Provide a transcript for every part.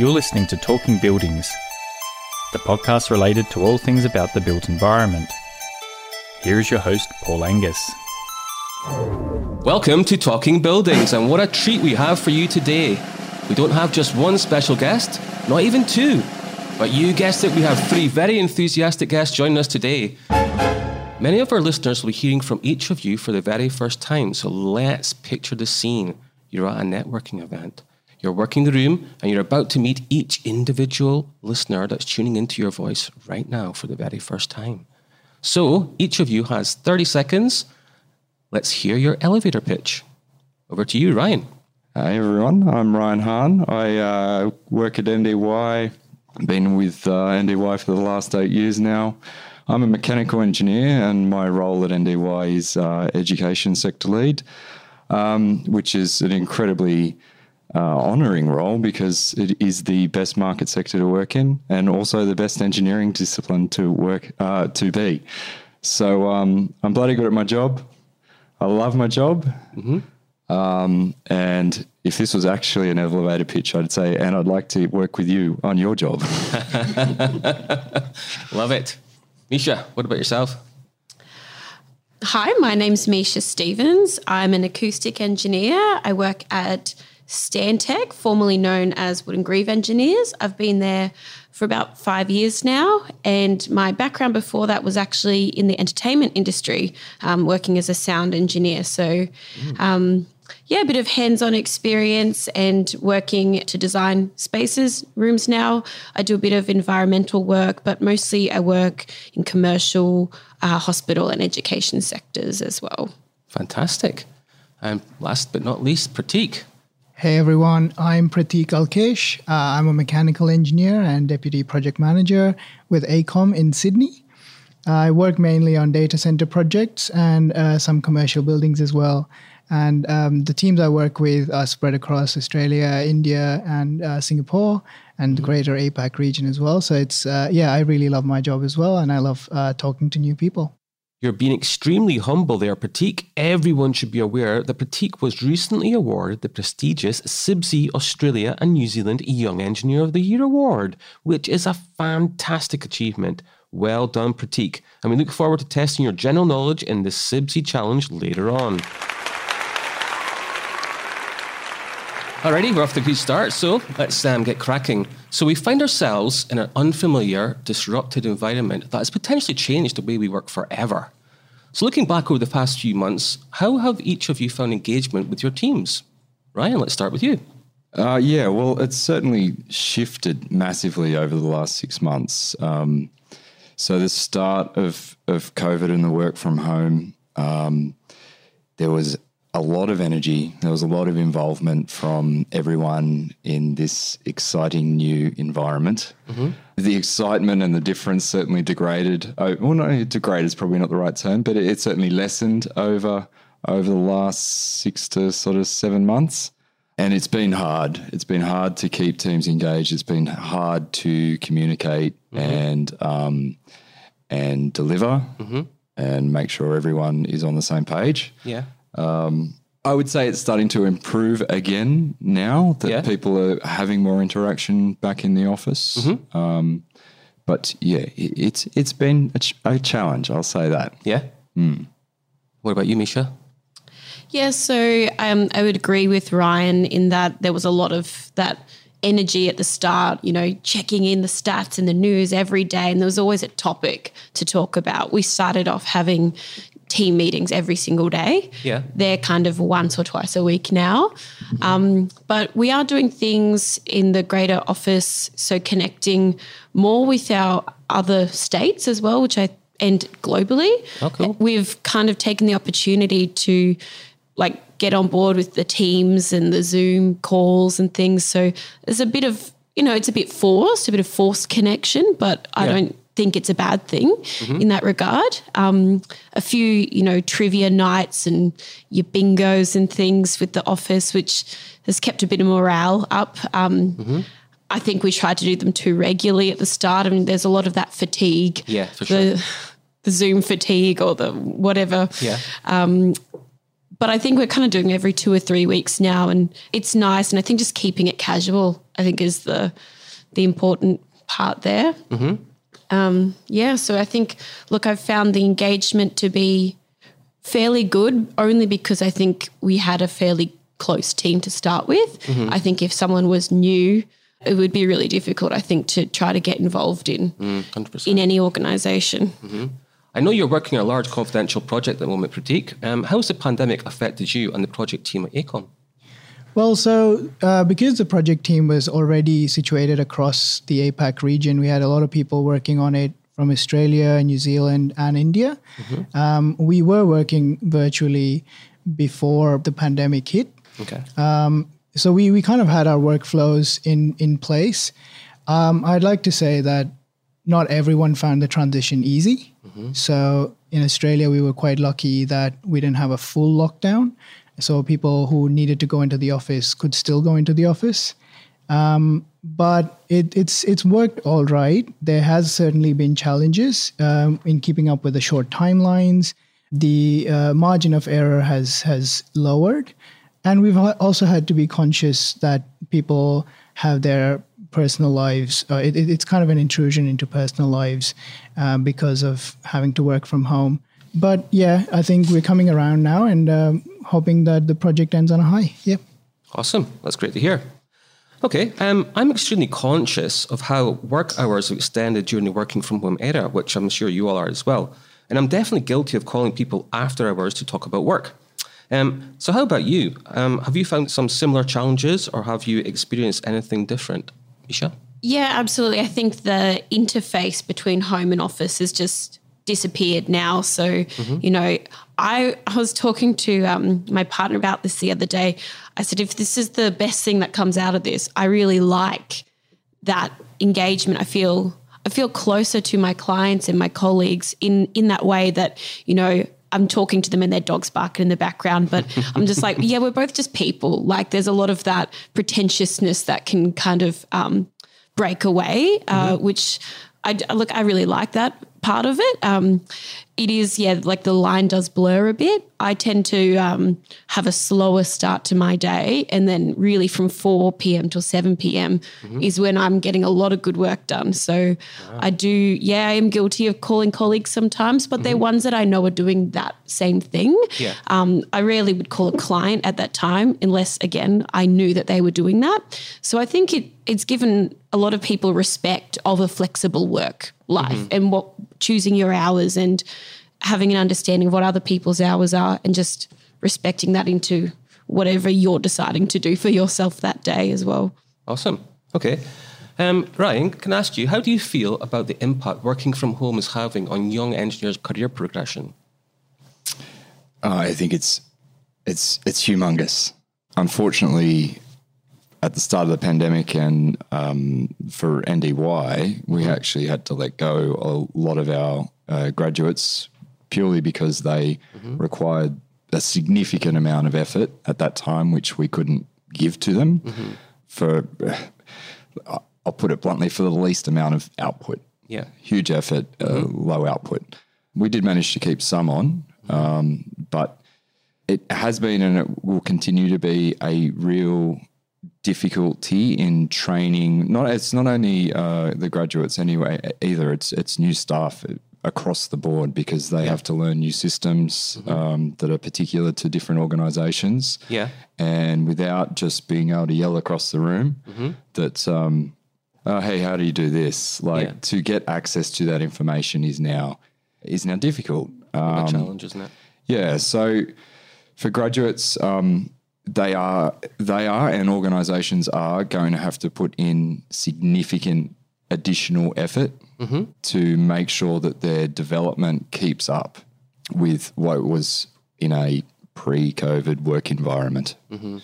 You're listening to Talking Buildings, the podcast related to all things about the built environment. Here is your host, Paul Angus. Welcome to Talking Buildings, and what a treat we have for you today. We don't have just one special guest, not even two, but you guessed it, we have three very enthusiastic guests joining us today. Many of our listeners will be hearing from each of you for the very first time, so let's picture the scene. You're at a networking event. You're working the room and you're about to meet each individual listener that's tuning into your voice right now for the very first time. So each of you has 30 seconds. Let's hear your elevator pitch. Over to you, Ryan. Hi everyone, I'm Ryan Hahn. I uh, work at NDY. Been with uh, NDY for the last eight years now. I'm a mechanical engineer, and my role at NDY is uh, education sector lead, um, which is an incredibly uh, honouring role because it is the best market sector to work in, and also the best engineering discipline to work uh, to be. So um, I'm bloody good at my job. I love my job. Um, and if this was actually an elevator pitch, I'd say, and I'd like to work with you on your job. Love it. Misha, what about yourself? Hi, my name's Misha Stevens. I'm an acoustic engineer. I work at Stantec, formerly known as Wood and Grieve Engineers. I've been there for about five years now, and my background before that was actually in the entertainment industry, um, working as a sound engineer. So, um, yeah, a bit of hands-on experience and working to design spaces, rooms now. I do a bit of environmental work, but mostly I work in commercial, uh, hospital, and education sectors as well. Fantastic. And last but not least, Pratik. Hey everyone, I'm Pratik Alkesh. Uh, I'm a mechanical engineer and deputy project manager with AECOM in Sydney. I work mainly on data center projects and uh, some commercial buildings as well. And um, the teams I work with are spread across Australia, India, and uh, Singapore, and the greater APAC region as well. So it's, uh, yeah, I really love my job as well, and I love uh, talking to new people. You're being extremely humble there, Pratik. Everyone should be aware that Pratik was recently awarded the prestigious CIBSE Australia and New Zealand Young Engineer of the Year award, which is a fantastic achievement. Well done, Pratik. And we look forward to testing your general knowledge in the CIBSE challenge later on. Alrighty, we're off to a good start, so let's um, get cracking. So we find ourselves in an unfamiliar, disrupted environment that has potentially changed the way we work forever. So looking back over the past few months, how have each of you found engagement with your teams? Ryan, let's start with you. Uh, yeah, well, it's certainly shifted massively over the last six months. Um, so the start of of COVID and the work from home, um, there was a lot of energy. There was a lot of involvement from everyone in this exciting new environment. Mm-hmm. The excitement and the difference certainly degraded. Oh, well, no, degraded is probably not the right term, but it, it certainly lessened over over the last six to sort of seven months. And it's been hard. It's been hard to keep teams engaged. It's been hard to communicate mm-hmm. and um, and deliver mm-hmm. and make sure everyone is on the same page. Yeah. I would say it's starting to improve again now that Yeah. people are having more interaction back in the office. Mm-hmm. Um, but yeah, it, it's it's been a, ch- a challenge. I'll say that. Yeah? What about you, Misha? Yeah, so um, I would agree with Ryan in that there was a lot of that energy at the start, you know, checking in the stats and the news every day. And there was always a topic to talk about. We started off having team meetings every single day. Yeah. They're kind of once or twice a week now. Um, but we are doing things in the greater office, so connecting more with our other states as well, which I and globally. Oh, cool. We've kind of taken the opportunity to like get on board with the teams and the Zoom calls and things. So there's a bit of, you know, it's a bit forced, a bit of forced connection, but I Yeah. don't think it's a bad thing in that regard. Um, a few, you know, trivia nights and your bingos and things with the office, which has kept a bit of morale up. Um, I think we tried to do them too regularly at the start. I mean, there's a lot of that fatigue. Yeah, for the, The Zoom fatigue or the whatever. Yeah. Um, but I think we're kind of doing every two or three weeks now, and it's nice. And I think just keeping it casual, I think, is the the important part there. Um, yeah, so I think, look, I've found the engagement to be fairly good, only because I think we had a fairly close team to start with. I think if someone was new, it would be really difficult. I think to try to get involved in percent. in any organisation. I know you're working on a large confidential project at the moment, Pratik. Um, has the pandemic affected you and the project team at AECOM? Well, so uh, because the project team was already situated across the APAC region, we had a lot of people working on it from Australia, New Zealand, and India. Um, we were working virtually before the pandemic hit. Okay. so we, we kind of had our workflows in in place. Um, I'd like to say that not everyone found the transition easy. So in Australia, we were quite lucky that we didn't have a full lockdown. So people who needed to go into the office could still go into the office. Um, but it, it's it's worked all right. There has certainly been challenges um, in keeping up with the short timelines. The uh, margin of error has has lowered, and we've also had to be conscious that people have their personal lives. Uh, it, it- it's kind of an intrusion into personal lives uh, because of having to work from home. But yeah, I think we're coming around now and um, hoping that the project ends on a high. Yep. Awesome. That's great to hear. Okay, um, I'm extremely conscious of how work hours have extended during the working from home era, which I'm sure you all are as well. And I'm definitely guilty of calling people after hours to talk about work. Um, so, how about you? Um, have you found some similar challenges or have you experienced anything different? Isha? Yeah, absolutely. I think the interface between home and office is just disappeared now. So, you know, I, I was talking to um, my partner about this the other day. I said, if this is the best thing that comes out of this, I really like that engagement. I feel I feel closer to my clients and my colleagues in in that way that you know I'm talking to them and their dogs barking in the background, but I'm just like, yeah, we're both just people. Like, there's a lot of that pretentiousness that can kind of um, break away, uh, which I look. I really like that part of it. Um, it is, yeah, like the line does blur a bit. I tend to um, have a slower start to my day, and then really from 4 p.m. till 7 p.m. is when I'm getting a lot of good work done. So I do, yeah, I am guilty of calling colleagues sometimes, but they're ones that I know are doing that same thing. Yeah. Um, I rarely would call a client at that time unless, again, I knew that they were doing that. So I think it it's given a lot of people respect of a flexible work life and what choosing your hours and having an understanding of what other people's hours are and just respecting that into whatever you're deciding to do for yourself that day as well. Awesome. Okay. Um, Ryan, can I ask you, how do you feel about the impact working from home is having on young engineers' career progression? Uh, I think it's it's it's humongous. Unfortunately, at the start of the pandemic and um, for NDY, we actually had to let go a lot of our uh, graduates purely because they required a significant amount of effort at that time, which we couldn't give to them for. I'll put it bluntly, for the least amount of output Yeah. huge effort, uh, low output. We did manage to keep some on, um, but it has been and it will continue to be a real difficulty in training. Not it's not only uh, the graduates anyway either. It's it's new staff across the board because they have to learn new systems um, that are particular to different organisations. Yeah. and without just being able to yell across the room that um, oh, hey, how do you do this? Like Yeah. to get access to that information is now is now difficult. a Um, challenge, isn't it? yeah. So for graduates, um, they are they are and organisations are going to have to put in significant additional effort Mm-hmm. to make sure that their development keeps up with what was in a pre-COVID work environment. Mm-hmm.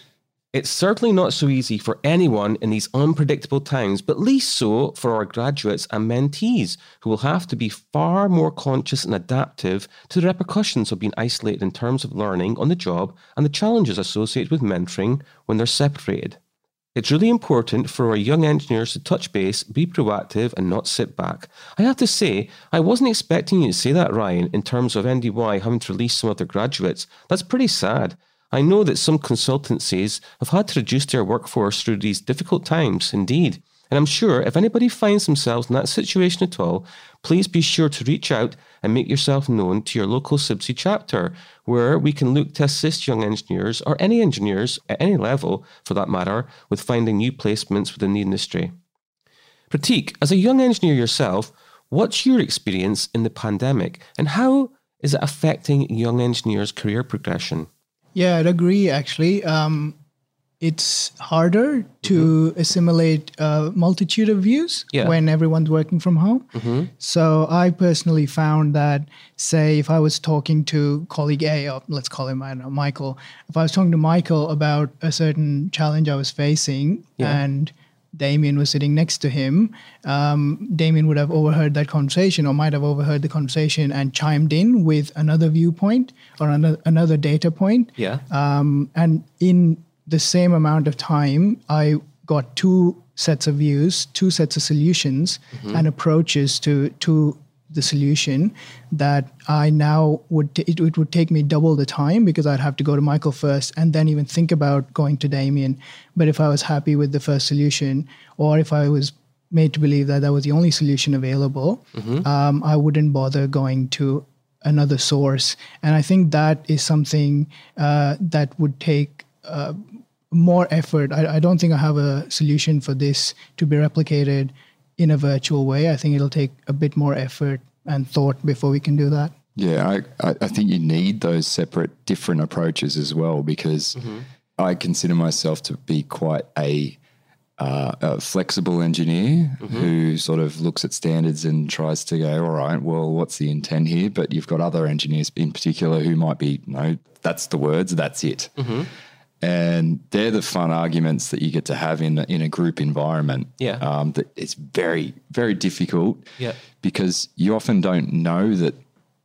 It's certainly not so easy for anyone in these unpredictable times, but least so for our graduates and mentees, who will have to be far more conscious and adaptive to the repercussions of being isolated in terms of learning on the job and the challenges associated with mentoring when they're separated. It's really important for our young engineers to touch base, be proactive, and not sit back. I have to say, I wasn't expecting you to say that, Ryan, in terms of NDY having to release some of their graduates. That's pretty sad. I know that some consultancies have had to reduce their workforce through these difficult times, indeed. And I'm sure if anybody finds themselves in that situation at all, please be sure to reach out and make yourself known to your local CIBSE chapter, where we can look to assist young engineers or any engineers at any level, for that matter, with finding new placements within the industry. Pratik, as a young engineer yourself, what's your experience in the pandemic and how is it affecting young engineers' career progression? Yeah, I'd agree actually. Um, it's harder to mm-hmm. assimilate a multitude of views yeah. when everyone's working from home. Mm-hmm. So I personally found that, say, if I was talking to colleague A, or let's call him I don't know Michael, if I was talking to Michael about a certain challenge I was facing, yeah. and Damien was sitting next to him, um, Damien would have overheard that conversation or might have overheard the conversation and chimed in with another viewpoint or another, another data point. Yeah. Um, and in the same amount of time, I got two sets of views, two sets of solutions mm-hmm. and approaches to to the solution that I now would t- it, it, would take me double the time because I'd have to go to Michael first and then even think about going to Damien. But if I was happy with the first solution, or if I was made to believe that that was the only solution available, mm-hmm. um, I wouldn't bother going to another source. And I think that is something uh, that would take uh, more effort. I, I, don't think I have a solution for this to be replicated in a virtual way. I think it'll take a bit more effort and thought before we can do that. Yeah, I, I think you need those separate, different approaches as well because mm-hmm. I consider myself to be quite a, uh, a flexible engineer mm-hmm. who sort of looks at standards and tries to go, all right, well, what's the intent here? But you've got other engineers in particular who might be, no, that's the words, that's it. Mm-hmm and they're the fun arguments that you get to have in a, in a group environment. Yeah, um, that it's very very difficult. Yeah, because you often don't know that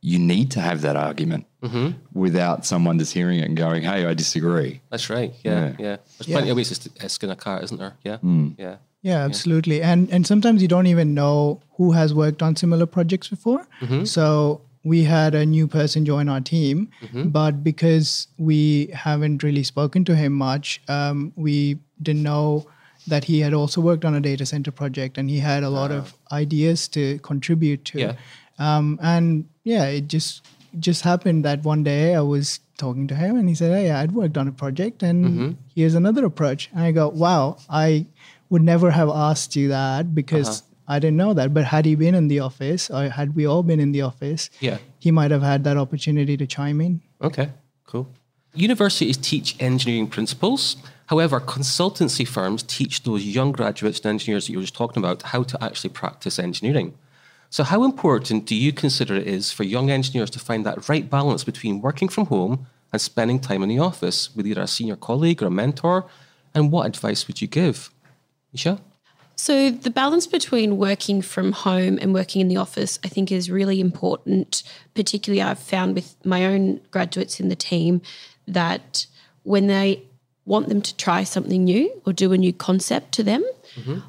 you need to have that argument mm-hmm. without someone just hearing it and going, "Hey, I disagree." That's right. Yeah, yeah. yeah. There's yeah. plenty of ways to skin a car, isn't there? Yeah, mm. yeah. Yeah, absolutely. Yeah. And and sometimes you don't even know who has worked on similar projects before. Mm-hmm. So we had a new person join our team, mm-hmm. but because we haven't really spoken to him much, um, we didn't know that he had also worked on a data center project and he had a lot uh, of ideas to contribute to. Yeah. Um, and yeah, it just just happened that one day I was talking to him and he said, Hey, I'd worked on a project and mm-hmm. here's another approach. And I go, Wow, I would never have asked you that because uh-huh. I didn't know that. But had he been in the office, or had we all been in the office, yeah, he might have had that opportunity to chime in. Okay, cool. Universities teach engineering principles. However, consultancy firms teach those young graduates and engineers that you were just talking about how to actually practice engineering. So, how important do you consider it is for young engineers to find that right balance between working from home and spending time in the office with either a senior colleague or a mentor? And what advice would you give? Isha? So, the balance between working from home and working in the office, I think, is really important. Particularly, I've found with my own graduates in the team that when they want them to try something new or do a new concept to them, mm-hmm.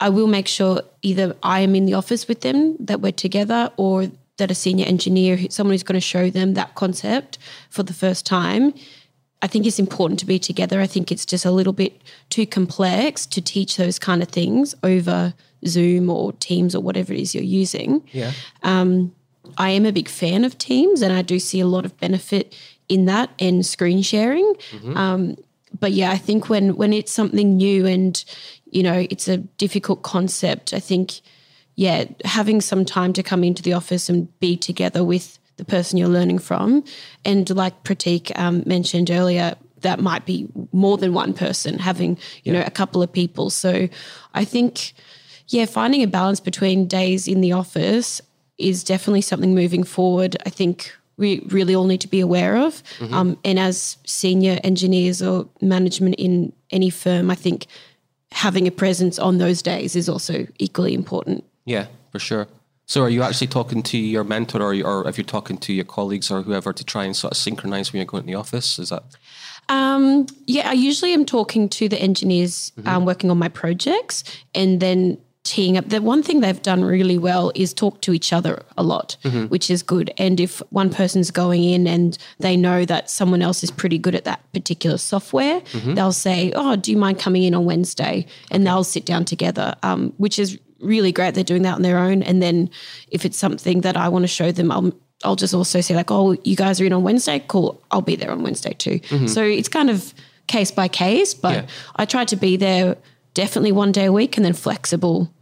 I will make sure either I am in the office with them, that we're together, or that a senior engineer, someone who's going to show them that concept for the first time, I think it's important to be together. I think it's just a little bit too complex to teach those kind of things over Zoom or Teams or whatever it is you're using. Yeah. Um, I am a big fan of Teams and I do see a lot of benefit in that and screen sharing. Mm-hmm. Um, but yeah, I think when when it's something new and you know it's a difficult concept, I think yeah, having some time to come into the office and be together with the person you're learning from. And like Pratik um, mentioned earlier, that might be more than one person having, you yeah. know, a couple of people. So I think, yeah, finding a balance between days in the office is definitely something moving forward. I think we really all need to be aware of. Mm-hmm. Um, and as senior engineers or management in any firm, I think having a presence on those days is also equally important. Yeah, for sure. So are you actually talking to your mentor or, or if you're talking to your colleagues or whoever to try and sort of synchronize when you're going to the office? Is that? Um, yeah, I usually am talking to the engineers mm-hmm. um, working on my projects and then teeing up. The one thing they've done really well is talk to each other a lot, which is good. And if one person's going in and they know that someone else is pretty good at that particular software, they'll say, "Oh, do you mind coming in on Wednesday?" And they'll sit down together, um, which is really great. They're doing that on their own. And then if it's something that I want to show them, I'll I'll just also say like, "Oh, you guys are in on Wednesday. Cool. I'll be there on Wednesday too." Mm-hmm. So it's kind of case by case, but Yeah. I try to be there definitely one day a week and then flexible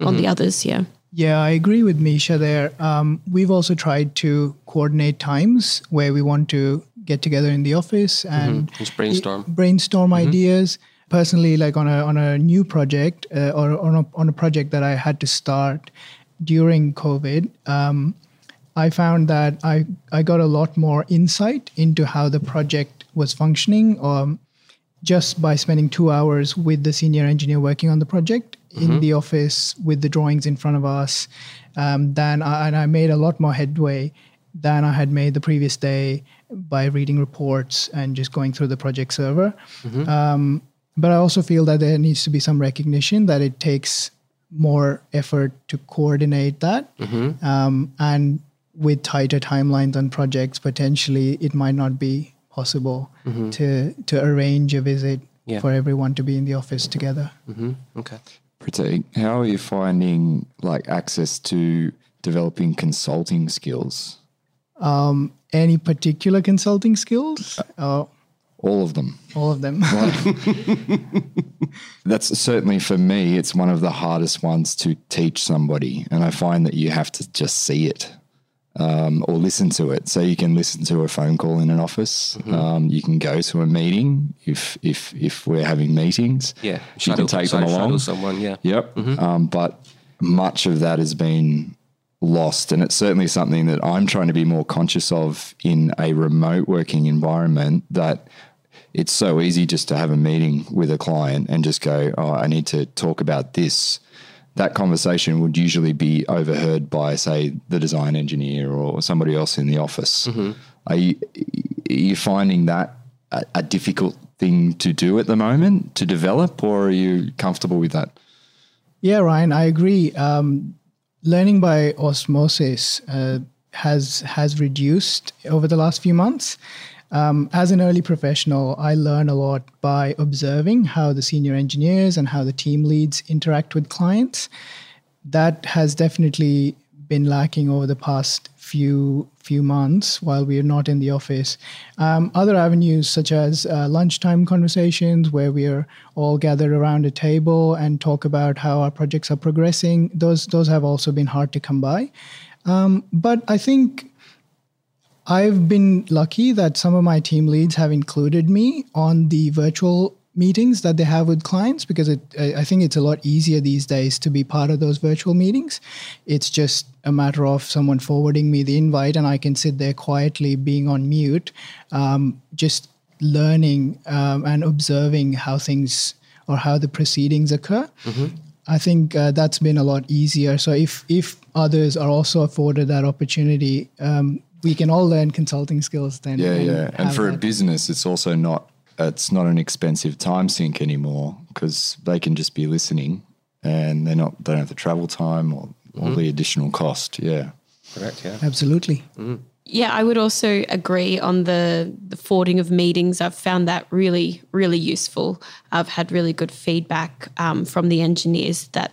on the mm-hmm. others. Yeah. Yeah, I agree with Misha there. Um, we've also tried to coordinate times where we want to get together in the office and mm-hmm. Just brainstorm. brainstorm ideas. Personally, like on a on a new project uh, or on a on a project that I had to start during COVID, um, I found that I I got a lot more insight into how the project was functioning, um, just by spending two hours with the senior engineer working on the project in the office with the drawings in front of us. Um, then I, and I made a lot more headway than I had made the previous day by reading reports and just going through the project server. Um, but I also feel that there needs to be some recognition that it takes more effort to coordinate that. Mm-hmm. Um, and with tighter timelines on projects, potentially it might not be possible mm-hmm. to to arrange a visit Yeah. for everyone to be in the office together. Mm-hmm. Okay. Pratik, how are you finding like access to developing consulting skills? Um, any particular consulting skills? Uh, uh All of them. all of them. That's certainly for me, it's one of the hardest ones to teach somebody. And I find that you have to just see it um, or listen to it. So you can listen to a phone call in an office. Um, you can go to a meeting if, if, if we're having meetings. Yeah. You can take them along. someone. Yeah. Yep. Um, but much of that has been lost. And it's certainly something that I'm trying to be more conscious of in a remote working environment that it's so easy just to have a meeting with a client and just go, oh, I need to talk about this. That conversation would usually be overheard by, say, the design engineer or somebody else in the office. Are, you, are you finding that a, a difficult thing to do at the moment to develop, or are you comfortable with that? Yeah, Ryan, I agree. Um, learning by osmosis uh, has has reduced over the last few months. Um, as an early professional, I learn a lot by observing how the senior engineers and how the team leads interact with clients. That has definitely been lacking over the past few few months while we are not in the office. Um, other avenues such as uh, lunchtime conversations where we are all gathered around a table and talk about how our projects are progressing. Those those have also been hard to come by. Um, but I think I've been lucky that some of my team leads have included me on the virtual meetings that they have with clients because it, I I think it's a lot easier these days to be part of those virtual meetings. It's just a matter of someone forwarding me the invite and I can sit there quietly being on mute, um, just learning um, and observing how things or how the proceedings occur. I think uh, that's been a lot easier. So if if others are also afforded that opportunity, um, we can all learn consulting skills. Then Yeah, yeah. And have for a business, it's also not it's not an expensive time sink anymore because they can just be listening and they're not they don't have the travel time or all mm-hmm. the additional cost. Yeah. Correct. Yeah. absolutely. Mm. Yeah, I would also agree on the the forwarding of meetings. I've found that really, really useful. I've had really good feedback um, from the engineers that,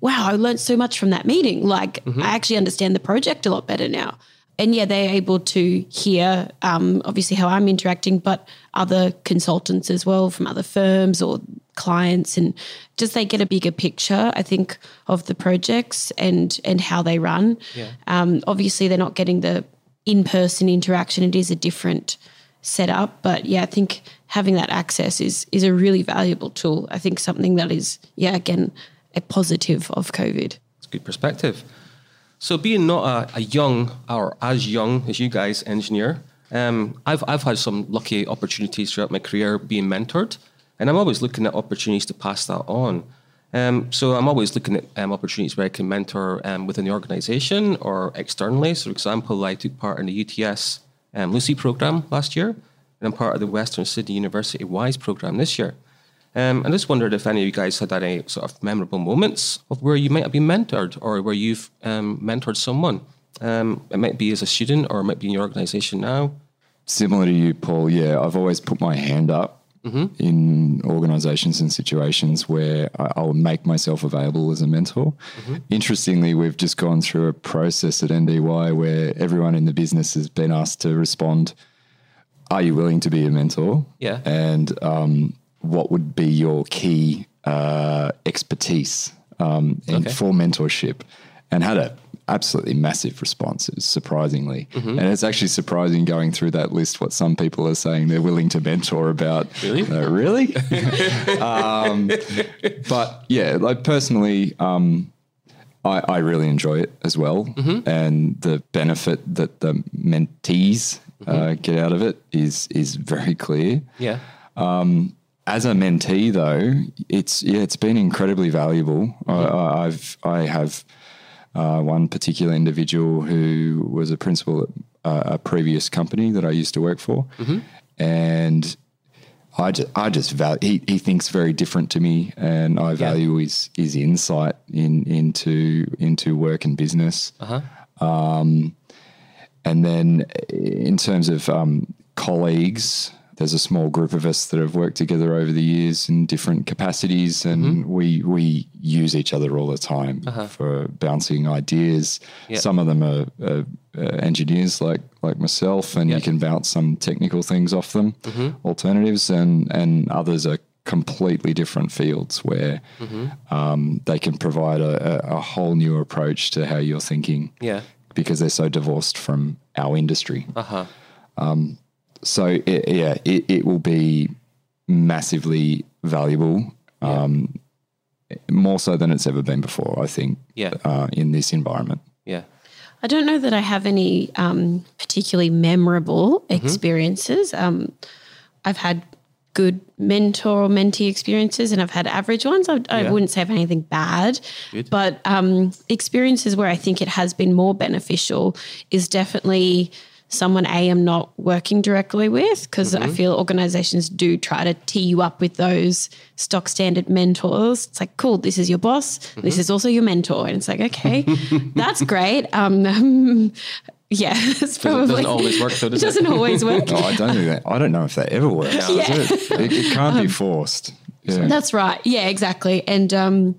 wow, I learned so much from that meeting. Like, mm-hmm. I actually understand the project a lot better now. And yeah, they're able to hear um, obviously how I'm interacting, but other consultants as well from other firms or clients, and just they get a bigger picture. I think of the projects and and how they run. Um, obviously, they're not getting the in-person interaction it is a different setup but yeah i think having that access is is a really valuable tool i think something that is yeah again a positive of covid It's good perspective. So, being not a, a young or as young as you guys engineer, um, I've I've had some lucky opportunities throughout my career being mentored, and I'm always looking at opportunities to pass that on. Um, so I'm always looking at um, opportunities where I can mentor um, within the organisation or externally. So, for example, I took part in the UTS um, Lucy program last year, and I'm part of the Western Sydney University WISE program this year. Um, I just wondered if any of you guys had any sort of memorable moments of where you might have been mentored or where you've um, mentored someone. Um, it might be as a student or it might be in your organisation now. Similar to you, Paul. Yeah, I've always put my hand up in organisations and situations where I'll make myself available as a mentor. Interestingly, we've just gone through a process at NDY where everyone in the business has been asked to respond. Are you willing to be a mentor? Yeah. And um, what would be your key uh, expertise um, in, Okay. for mentorship? And had a absolutely massive responses, surprisingly. And it's actually surprising going through that list what some people are saying they're willing to mentor about. Really? Uh, really? um, but yeah, like personally, um, I, I really enjoy it as well. And the benefit that the mentees uh, get out of it is is very clear. Yeah. As a mentee, though, it's yeah, it's been incredibly valuable. I, I, I've I have uh, one particular individual who was a principal at uh, a previous company that I used to work for, and I just, I just value. He, he thinks very different to me, and I value his his insight in into into work and business. Uh Um, and then in terms of um, colleagues, there's a small group of us that have worked together over the years in different capacities, and we we use each other all the time for bouncing ideas. Yeah. Some of them are, are, uh engineers like like myself, and Yeah. you can bounce some technical things off them, alternatives, and and others are completely different fields where um, they can provide a, a, a whole new approach to how you're thinking Yeah. because they're so divorced from our industry. Uh huh. So it, yeah, it, it will be massively valuable, um, more so than it's ever been before. I think, Yeah. uh, in this environment. Yeah. I don't know that I have any um, particularly memorable experiences. Um, I've had good mentor or mentee experiences and I've had average ones. I, I Yeah. wouldn't say I've had anything bad, Good. but um, experiences where I think it has been more beneficial is definitely someone A, I'm not working directly with because I feel organizations do try to tee you up with those stock standard mentors. It's like, cool, this is your boss. This is also your mentor. And it's like, okay, that's great. Um, yeah, it's probably doesn't always work though, does it? doesn't always work. Oh, I don't think that. I don't know if that ever works. does Yeah. it? It, it can't Um, be forced. Yeah. That's right. Yeah, exactly. And um,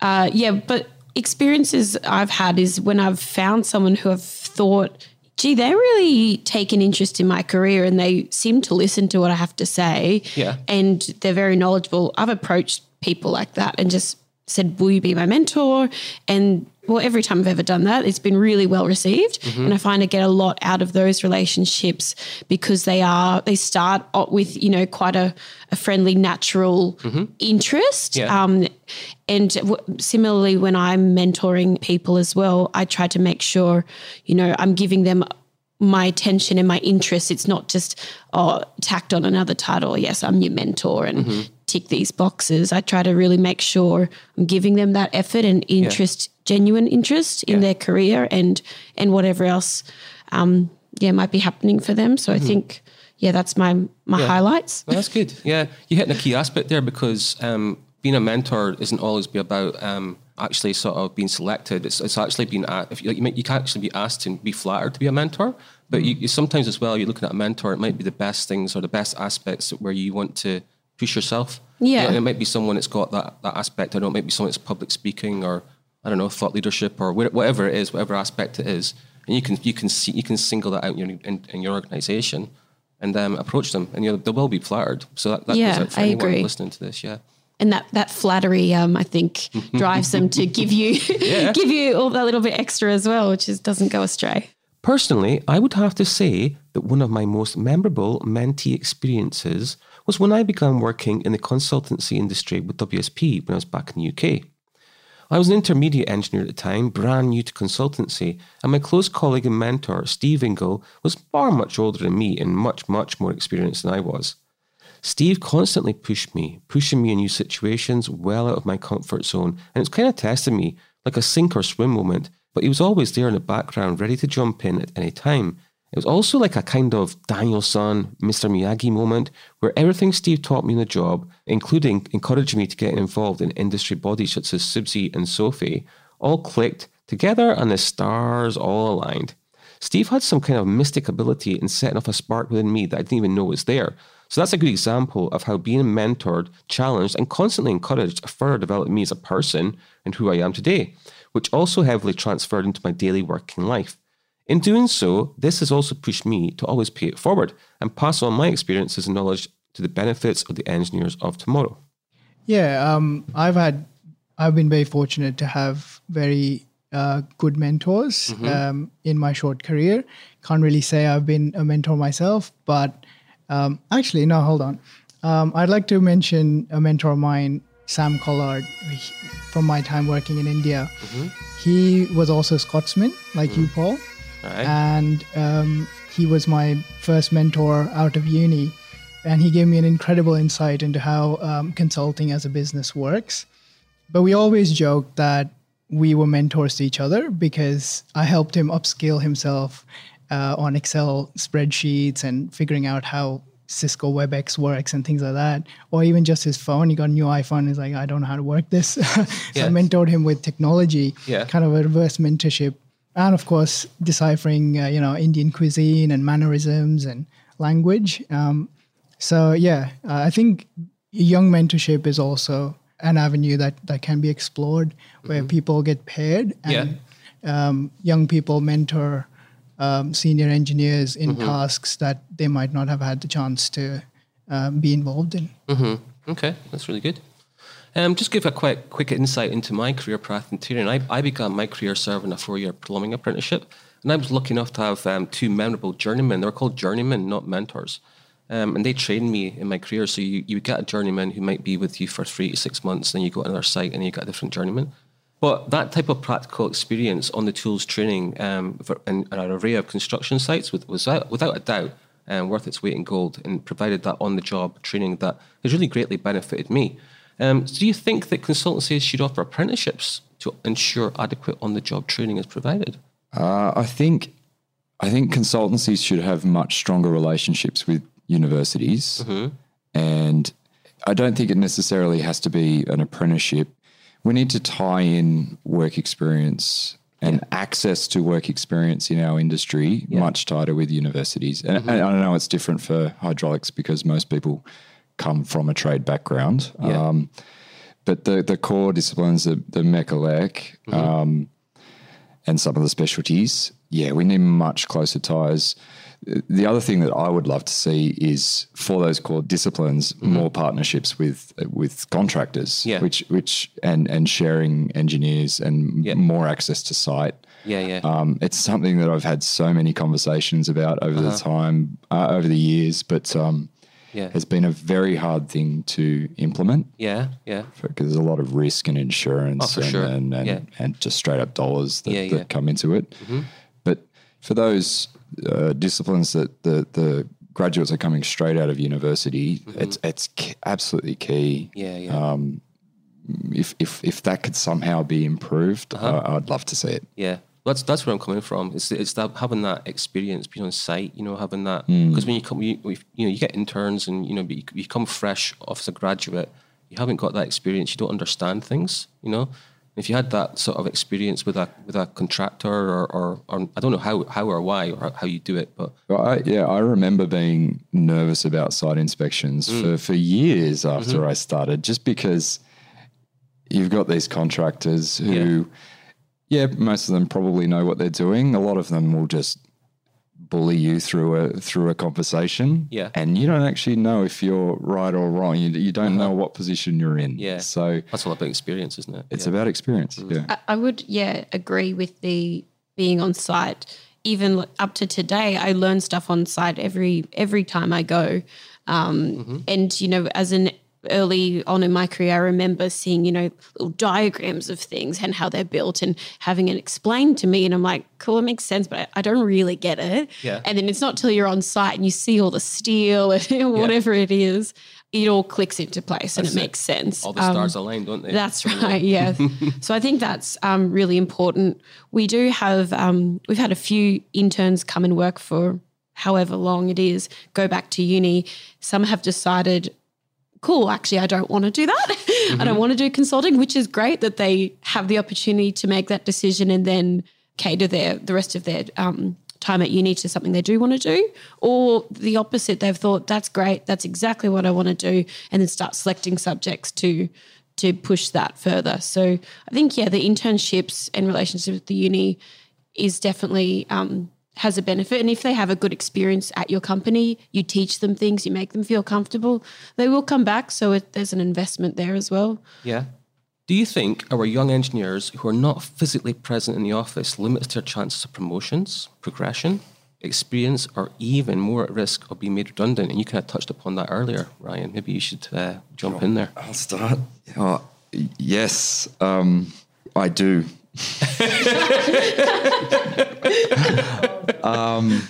uh, yeah, but experiences I've had is when I've found someone who I've thought, gee, they really take an interest in my career and they seem to listen to what I have to say. Yeah. And they're very knowledgeable. I've approached people like that and just said, Will you be my mentor? And well, every time I've ever done that, it's been really well received. Mm-hmm. And I find I get a lot out of those relationships because they are, they start with, you know, quite a, a friendly, natural mm-hmm. interest. Yeah. Um, and w- similarly, when I'm mentoring people as well, I try to make sure, you know, I'm giving them my attention and my interest. It's not just oh tacked on another title. Yes, I'm your mentor and mm-hmm. Tick these boxes. I try to really make sure I'm giving them that effort and interest, genuine interest in their career and and whatever else, um, yeah, might be happening for them. So I think, yeah, that's my my highlights. Well, that's good. Yeah, you hit a key aspect there because um, being a mentor isn't always be about um, actually sort of being selected. It's, it's actually being a- if you, like, you, can actually be asked to be flattered to be a mentor, but you, you sometimes as well you're looking at a mentor. It might be the best things or the best aspects where you want to push yourself. Yeah. You know, it might be someone that's got that that aspect. I don't know. It might be someone that's public speaking or I don't know thought leadership or whatever it is, whatever aspect it is, and you can you can see you can single that out in your in, in your organization and um, approach them, and you know, they will be flattered. So that, that Yeah, goes out for I anyone agree. listening to this. Yeah, and that that flattery, um, I think, drives them to give you give you all that little bit extra as well, which is doesn't go astray. Personally, I would have to say that one of my most memorable mentee experiences was when I began working in the consultancy industry with WSP when I was back in the UK. I was an intermediate engineer at the time, brand new to consultancy, and my close colleague and mentor, Steve Ingle, was far much older than me and much, much more experienced than I was. Steve constantly pushed me, pushing me in new situations well out of my comfort zone, and it's kind of testing me, like a sink or swim moment, but he was always there in the background, ready to jump in at any time. It was also like a kind of Daniel-san, Mr. Miyagi moment where everything Steve taught me in the job, including encouraging me to get involved in industry bodies such as CIBSE and Sophie, all clicked together and the stars all aligned. Steve had some kind of mystic ability in setting off a spark within me that I didn't even know was there. So that's a good example of how being mentored, challenged, and constantly encouraged further developed me as a person and who I am today, which also heavily transferred into my daily working life. In doing so, this has also pushed me to always pay it forward and pass on my experiences and knowledge to the benefits of the engineers of tomorrow. Yeah, um, I've had, I've been very fortunate to have very uh, good mentors um, in my short career. Can't really say I've been a mentor myself, but um, actually, no, hold on. Um, I'd like to mention a mentor of mine, Sam Collard, from my time working in India. He was also a Scotsman, like you, Paul Right? and um, he was my first mentor out of uni and he gave me an incredible insight into how um, consulting as a business works but we always joked that we were mentors to each other because i helped him upskill himself uh, on excel spreadsheets and figuring out how cisco webex works and things like that or even just his phone he got a new iphone he's like i don't know how to work this so Yeah. i mentored him with technology Yeah. kind of a reverse mentorship and of course deciphering uh, you know indian cuisine and mannerisms and language. Um, so yeah uh, i think young mentorship is also an avenue that that can be explored where people get paired and um, young people mentor um, senior engineers in tasks that they might not have had the chance to um, be involved in. Okay, that's really good. Um, just give a quick quick insight into my career path in Tyrion. I, I began my career serving a four year plumbing apprenticeship, and I was lucky enough to have um, two memorable journeymen. They were called journeymen, not mentors. Um, and they trained me in my career. So you, you get a journeyman who might be with you for three to six months, then you go to another site and you get a different journeyman. But that type of practical experience on the tools training um, for an, array of construction sites was, was without, without a doubt um, worth its weight in gold and provided that on the job training that has really greatly benefited me. Um, so do you think that consultancies should offer apprenticeships to ensure adequate on the job training is provided? Uh, I think I think consultancies should have much stronger relationships with universities, and I don't think it necessarily has to be an apprenticeship. We need to tie in work experience and access to work experience in our industry much tighter with universities. And, and I know it's different for hydraulics because most people come from a trade background. Yeah. Um, but the, the core disciplines, the, the mechalec, um, and some of the specialties, yeah, we need much closer ties. The other thing that I would love to see is for those core disciplines, more partnerships with with contractors, Yeah. which which and and sharing engineers and Yeah. more access to site. Yeah, yeah. Um, it's something that I've had so many conversations about over the time, uh, over the years, but um, Yeah. has been a very hard thing to implement yeah, yeah. because there's a lot of risk and insurance Oh, and, sure. and, and, Yeah. and just straight up dollars that, Yeah, that. Mm-hmm. come into it. But for those uh, disciplines that the, the graduates are coming straight out of university, it's it's absolutely key. Mm-hmm. Yeah, yeah. Um, if, if if that could somehow be improved, Uh-huh. I, I'd love to see it. Yeah, that's that's where I'm coming from. It's it's that having that experience, being on site, you know, having that because when you come, you, you know, you get interns and you know, you, you come fresh off as a graduate, you haven't got that experience, you don't understand things, you know. If you had that sort of experience with a with a contractor or or, or I don't know how how or why or how you do it, but Well, I, yeah, I remember being nervous about site inspections Mm. for, for years after Mm-hmm. I started, just because you've got these contractors who, yeah. Most of them probably know what they're doing. A lot of them will just bully you through a through a conversation, Yeah. and you don't actually know if you're right or wrong. You, you don't know what position you're in. Uh-huh. yeah, so that's all about experience, isn't it? it's yeah. Mm. about experience. Yeah. I, I would, yeah, agree with the being on site. Even up to today, I learn stuff on site every every time I go. Um, And you know, as an early on in my career, I remember seeing, you know, little diagrams of things and how they're built and having it explained to me. And I'm like, cool, it makes sense, but I, I don't really get it. Yeah. And then it's not till you're on site and you see all the steel and whatever it is, it all clicks into place and it it. makes sense. All the Um, stars align, don't they? that's right. Yeah. so I think that's um, really important. We do have um, we've had a few interns come and work for however long it is. Go back to uni. Some have decided, cool. Actually, I don't want to do that. I don't want to do consulting, which is great that they have the opportunity to make that decision and then cater their the rest of their um, time at uni to something they do want to do, or the opposite. They've thought that's great. That's exactly what I want to do, and then start selecting subjects to to push that further. So I think yeah, the internships and relationship with the uni is definitely um, has a benefit. And if they have a good experience at your company, you teach them things, you make them feel comfortable, they will come back. So it, there's an investment there as well. Yeah. Do you think our young engineers who are not physically present in the office limits their chances of promotions, progression, experience, or even more at risk of being made redundant? And you kind of touched upon that earlier, Ryan. Maybe you should uh, jump in there. I'll start. Oh, yes, um, I do. um,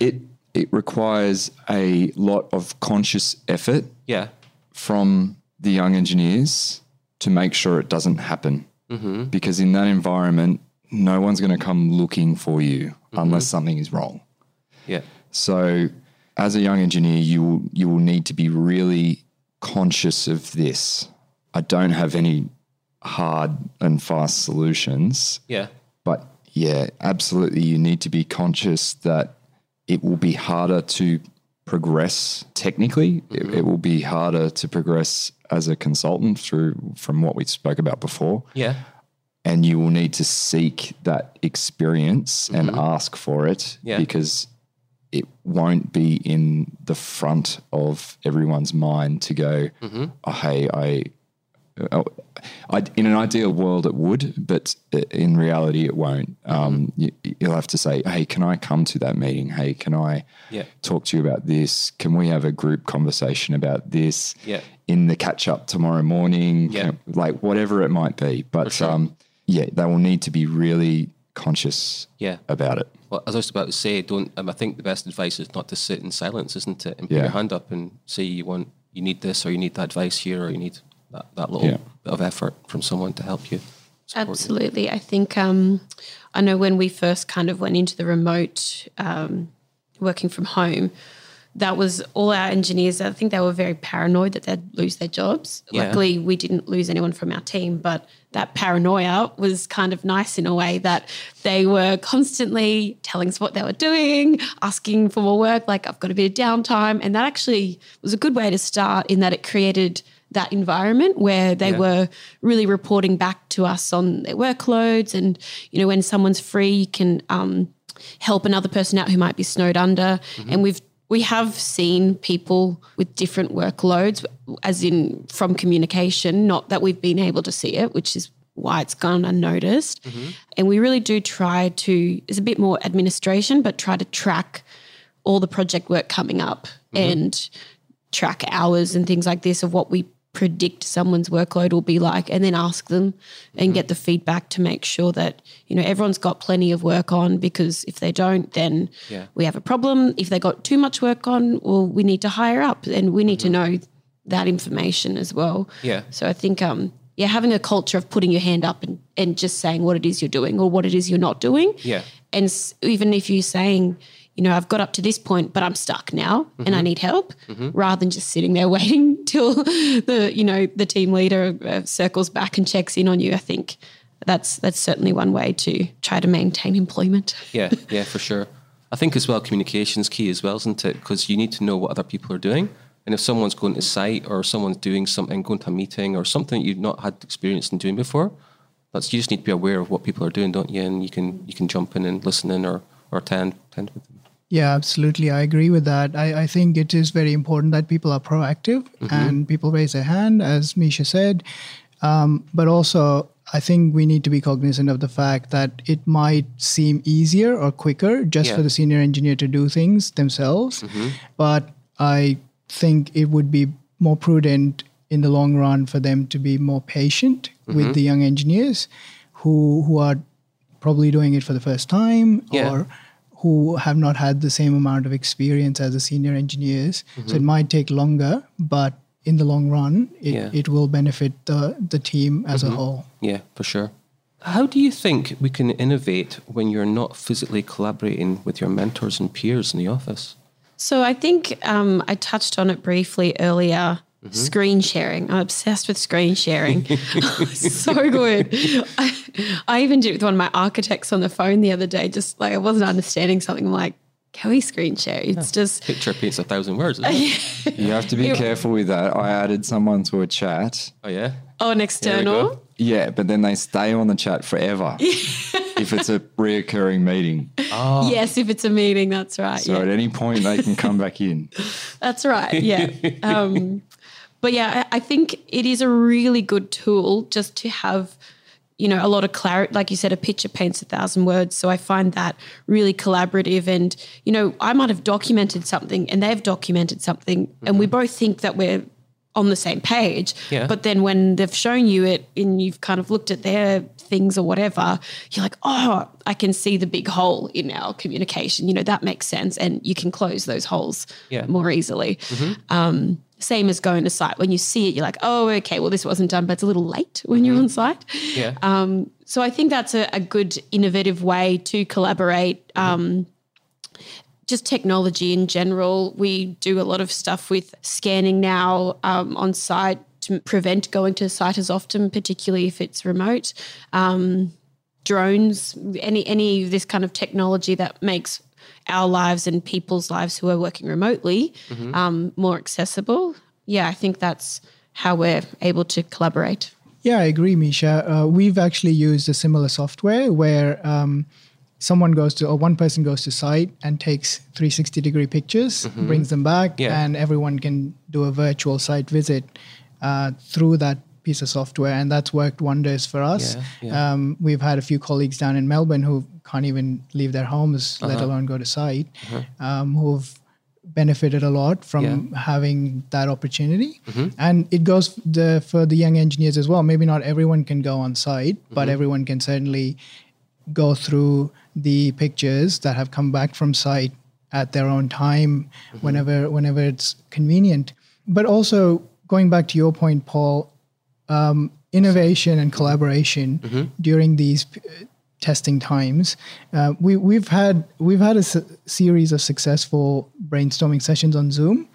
it it requires a lot of conscious effort Yeah. from the young engineers to make sure it doesn't happen. Because in that environment, no one's going to come looking for you unless something is wrong. Yeah. So, as a young engineer, you will, you will need to be really conscious of this. I don't have any hard and fast solutions, Yeah. but yeah, absolutely, you need to be conscious that it will be harder to progress technically. It, it will be harder to progress as a consultant through from what we spoke about before Yeah. and you will need to seek that experience and ask for it Mm-hmm. Yeah. because it won't be in the front of everyone's mind to go, Mm-hmm. oh, hey, I, oh, I, in an ideal world it would, but in reality it won't. Um, you, you'll have to say, hey, can I come to that meeting? Hey, can I Yeah. talk to you about this? Can we have a group conversation about this? Yeah. in the catch up tomorrow morning, Yeah. Can- like whatever it might be. But sure. um, yeah, they will need to be really conscious Yeah. about it. Well, as I was about to say, don't. Um, I think the best advice is not to sit in silence, isn't it? And put Yeah. your hand up and say you want, you need this, or you need that advice here, or you need that, that little Yeah. bit of effort from someone to help you. support you. Absolutely. I think um, I know when we first kind of went into the remote um, working from home, that was all our engineers. I think they were very paranoid that they'd lose their jobs. Yeah. Luckily, we didn't lose anyone from our team, but that paranoia was kind of nice in a way that they were constantly telling us what they were doing, asking for more work, like I've got a bit of downtime. And that actually was a good way to start in that it created that environment where they Yeah. were really reporting back to us on their workloads. And you know when someone's free you can um, help another person out who might be snowed under. Mm-hmm. And we've we have seen people with different workloads as in from communication not that we've been able to see it which is why it's gone unnoticed. Mm-hmm. And we really do try to it's a bit more administration but try to track all the project work coming up mm-hmm. and track hours and things like this of what we predict someone's workload will be like and then ask them and get the feedback to make sure that you know everyone's got plenty of work on because if they don't then Yeah. we have a problem if they got too much work on well we need to hire up and we need to know that information as well Yeah. so i think um yeah having a culture of putting your hand up and, and just saying what it is you're doing or what it is you're not doing Yeah. and s- even if you're saying, you know, I've got up to this point, but I'm stuck now and I need help, rather than just sitting there waiting till the, you know, the team leader uh, circles back and checks in on you, I think that's that's certainly one way to try to maintain employment. Yeah, yeah, for sure. I think as well, communication's key as well, isn't it? Because you need to know what other people are doing. And if someone's going to site or someone's doing something, going to a meeting or something you've not had experience in doing before, that's you just need to be aware of what people are doing, don't you? And you can you can jump in and listen in or or attend attend with them. Yeah, absolutely. I agree with that. I, I think it is very important that people are proactive and people raise their hand, as Misha said. Um, but also, I think we need to be cognizant of the fact that it might seem easier or quicker just Yeah. for the senior engineer to do things themselves. But I think it would be more prudent in the long run for them to be more patient Mm-hmm. with the young engineers who who are probably doing it for the first time Yeah. or who have not had the same amount of experience as the senior engineers. So it might take longer, but in the long run, it, Yeah. it will benefit the, the team as a whole. Yeah, for sure. How do you think we can innovate when you're not physically collaborating with your mentors and peers in the office? So I think um, I touched on it briefly earlier. Screen sharing. I'm obsessed with screen sharing. so good. I, I even did it with one of my architects on the phone the other day. Just like I wasn't understanding something. I'm like, can we screen share? It's just Picture paints a thousand words. Isn't it? You have to be careful with that. I added someone to a chat. oh yeah. oh, an external. Yeah, but then they stay on the chat forever if it's a reoccurring meeting. Yes, if it's a meeting, that's right. So yeah. at any point they can come back in. That's right. Yeah. um, but yeah, I think it is a really good tool just to have, you know, a lot of clarity. Like you said, a picture paints a thousand words. So I find that really collaborative. And, you know, I might have documented something and they've documented something, and we both think that we're on the same page. Yeah. But then when they've shown you it and you've kind of looked at their things or whatever, you're like, oh, I can see the big hole in our communication. You know, that makes sense. And you can close those holes Yeah. more easily. Um, same as going to site. When you see it, you're like, oh, okay, well, this wasn't done, but it's a little late when you're on site. Yeah. Um, so I think that's a, a good, innovative way to collaborate. Um, just technology in general. We do a lot of stuff with scanning now um, on site to prevent going to site as often, particularly if it's remote. Um, drones, any any of this kind of technology that makes our lives and people's lives who are working remotely um, more accessible. Yeah, I think that's how we're able to collaborate. Yeah, I agree, Misha. Uh, we've actually used a similar software where um, someone goes to, or one person goes to site and takes 360 degree pictures, brings them back, Yeah. and everyone can do a virtual site visit uh, through that piece of software. And that's worked wonders for us. Yeah, yeah. Um, we've had a few colleagues down in Melbourne who can't even leave their homes, let Uh-huh. alone go to site, um, who've benefited a lot from Yeah. Mm-hmm. having that opportunity. And it goes the, for the young engineers as well. Maybe not everyone can go on site, Mm-hmm. but everyone can certainly go through the pictures that have come back from site at their own time Mm-hmm. whenever whenever it's convenient. But also going back to your point, Paul, um, innovation and collaboration Mm-hmm. during these testing times. Uh, we we've had we've had a s- series of successful brainstorming sessions on Zoom.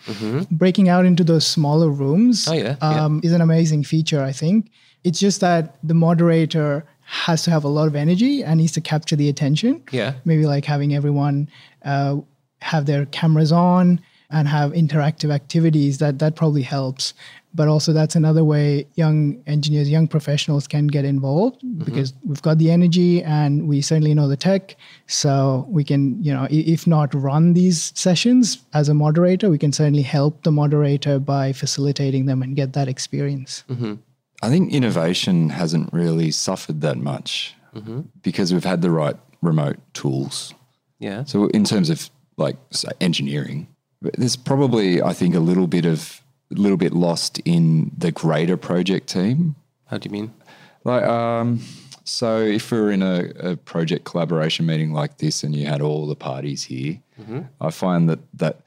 Breaking out into those smaller rooms Mm-hmm. Oh, yeah, yeah. um, is an amazing feature. I think it's just that the moderator has to have a lot of energy and needs to capture the attention. Yeah. maybe like having everyone uh, have their cameras on and have interactive activities that that probably helps. But also that's another way young engineers young professionals can get involved mm-hmm. because we've got the energy and we certainly know the tech. So we can you know if not run these sessions as a moderator we can certainly help the moderator by facilitating them and get that experience. Mm-hmm. I think innovation hasn't really suffered that much mm-hmm. because we've had the right remote tools. Yeah. So in terms of like say, engineering, there's probably I think a little bit of a little bit lost in the greater project team. How do you mean? Like, um, so if we were in a, a project collaboration meeting like this and you had all the parties here, I find that that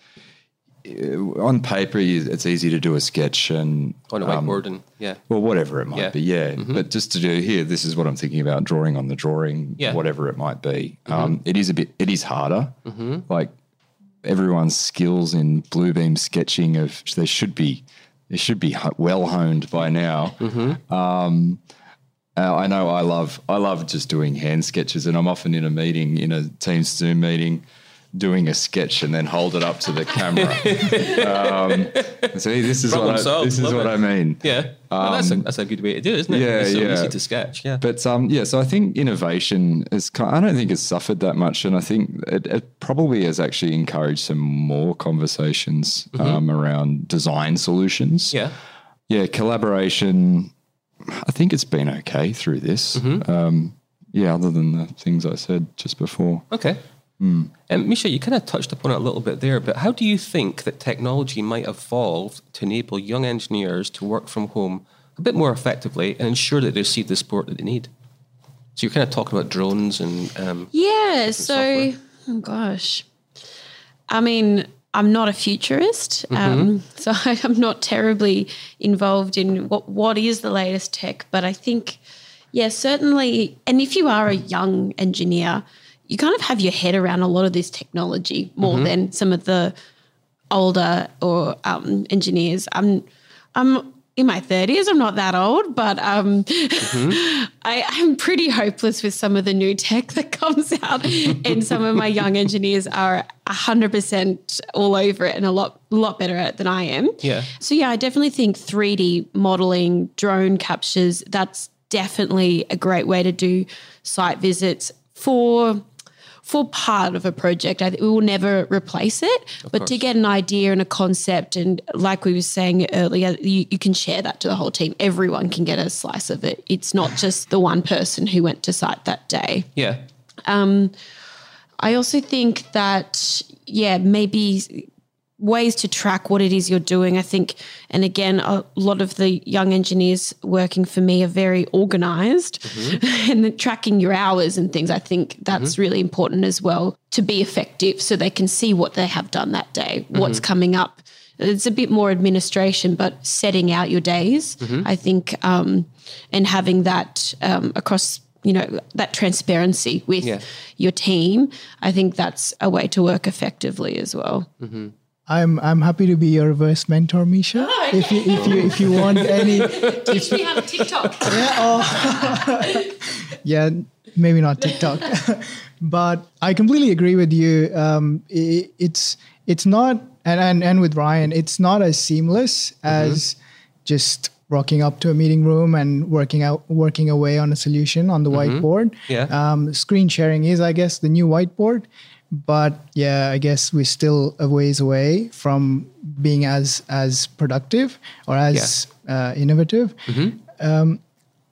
uh, on paper it's easy to do a sketch and On a um, whiteboard and yeah. well, whatever it might Yeah. be, yeah. But just to do here, this is what I'm thinking about drawing on the drawing, Yeah. whatever it might be. Um, it is a bit, it is harder. Like everyone's skills in Bluebeam sketching of they should be, they should be well honed by now. Um, uh, I know I love, I love just doing hand sketches, and I'm often in a meeting, in a Teams Zoom meeting. Doing a sketch and then hold it up to the camera. um, see, this is Problem what I, solved. this is Love what it. I mean. Yeah. Well, that's a that's a good way to do it, isn't it? Um, yeah, it's so yeah. easy to sketch. Yeah. But um, yeah, so I think innovation is. I don't think it's suffered that much, and I think it, it probably has actually encouraged some more conversations um, around design solutions. Mm-hmm. yeah. yeah, collaboration. I think it's been okay through this. Mm-hmm. Um, yeah, other than the things I said just before. Okay. And Misha, you kind of touched upon it a little bit there, but how do you think that technology might evolve to enable young engineers to work from home a bit more effectively and ensure that they receive the support that they need? So you're kind of talking about drones and um, Yeah. So, oh gosh. I mean, I'm not a futurist, um, so I'm not terribly involved in what what is the latest tech. But I think, yeah, certainly. And if you are a young engineer, you kind of have your head around a lot of this technology more than some of the older or um, engineers. I'm I'm in my thirties. I'm not that old, but um, I, I'm pretty hopeless with some of the new tech that comes out, and some of my young engineers are hundred percent all over it and a lot lot better at it than I am. Yeah. So yeah, I definitely think 3D modeling, drone captures. That's definitely a great way to do site visits for for part of a project. I think we will never replace it, but to get an idea and a concept, and like we were saying earlier, you, you can share that to the whole team. Everyone can get a slice of it. It's not just the one person who went to site that day. yeah, um, I also think that, yeah, maybe ways to track what it is you're doing. I think, and again, a lot of the young engineers working for me are very organized mm-hmm. and tracking your hours and things. I think that's mm-hmm. really important as well to be effective so they can see what they have done that day, mm-hmm. what's coming up. It's a bit more administration, but setting out your days, I think, um, and having that um, across you know that transparency with Yeah. your team i think that's a way to work effectively as well I'm I'm happy to be your reverse mentor, Misha. If you if you if you want any teach me how to tiktok yeah, yeah, maybe not TikTok, but I completely agree with you. Um, i it's it's not, and, and and with Ryan, it's not as seamless as just rocking up to a meeting room and working out working away on a solution on the whiteboard. Yeah. Um, screen sharing is, I guess, the new whiteboard. But yeah, I guess we're still a ways away from being as as productive or as uh, innovative. Um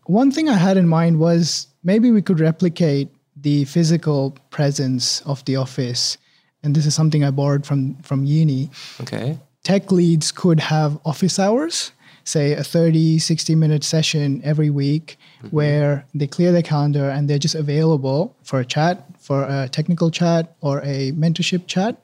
one thing I had in mind was maybe we could replicate the physical presence of the office. And this is something I borrowed from from uni. okay, Tech leads could have office hours, say a 30, 60 minute session every week mm-hmm. where they clear their calendar and they're just available for a chat, for a technical chat or a mentorship chat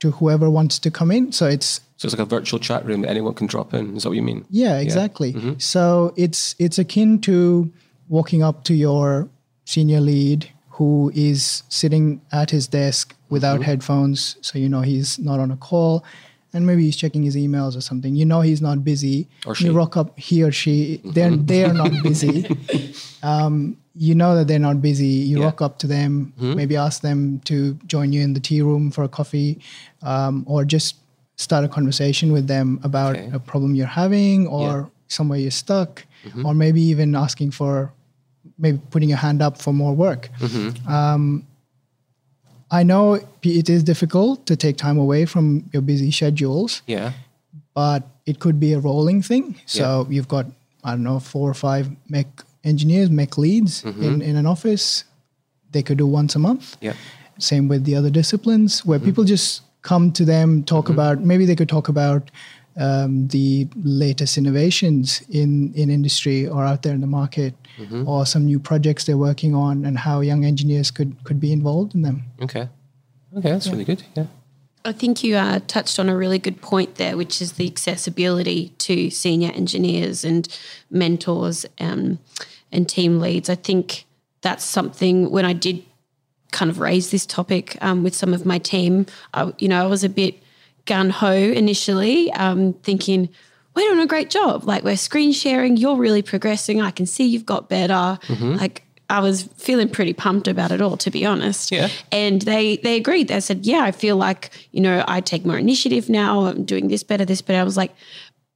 to whoever wants to come in. So it's so it's like a virtual chat room that anyone can drop in. Is that what you mean? yeah, exactly. Mm-hmm. So it's it's akin to walking up to your senior lead who is sitting at his desk without mm-hmm. headphones, so you know he's not on a call, and maybe he's checking his emails or something. You know he's not busy. Or she. You rock up he or she. They're they are not busy. um, you know that they're not busy. You Yeah. rock up to them, maybe ask them to join you in the tea room for a coffee, um, or just start a conversation with them about Okay. a problem you're having or Yeah. somewhere you're stuck, or maybe even asking for maybe putting your hand up for more work. Um, I know it is difficult to take time away from your busy schedules, Yeah, but it could be a rolling thing. So you've got, I don't know, four or five mech engineers, mech leads mm-hmm. in, in an office. They could do once a month. yeah, Same with the other disciplines where mm-hmm. people just come to them, talk mm-hmm. about, maybe they could talk about um, the latest innovations in, in industry or out there in the market or some new projects they're working on and how young engineers could, could be involved in them. okay, okay. That's really good. Yeah, I think you uh, touched on a really good point there, which is the accessibility to senior engineers and mentors um, and team leads. I think that's something when I did kind of raise this topic um, with some of my team, I, you know, I was a bit gun ho initially, um, thinking, we're doing a great job. Like we're screen sharing, you're really progressing. I can see you've got better. Like I was feeling pretty pumped about it all, to be honest. Yeah. And they they agreed. They said, "Yeah, I feel like you know I take more initiative now. I'm doing this better, this better." I was like,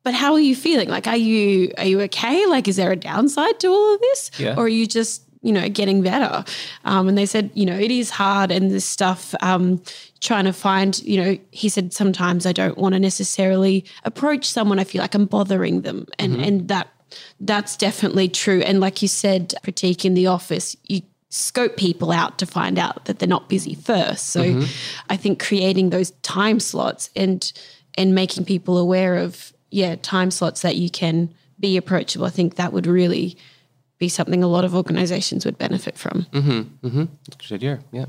"But how are you feeling? Like, are you are you okay? Like, is there a downside to all of this, Yeah. or are you just you know getting better?" Um, and they said, "You know, it is hard, and this stuff." Um, trying to find you know he said sometimes i don't want to necessarily approach someone i feel like i'm bothering them and and that that's definitely true and like you said Pratik in the office you scope people out to find out that they're not busy first. So Mm-hmm. I think creating those time slots and and making people aware of yeah time slots that you can be approachable. I think that would really be something a lot of organizations would benefit from. Mm-hmm. Mm-hmm. Good idea. Yeah.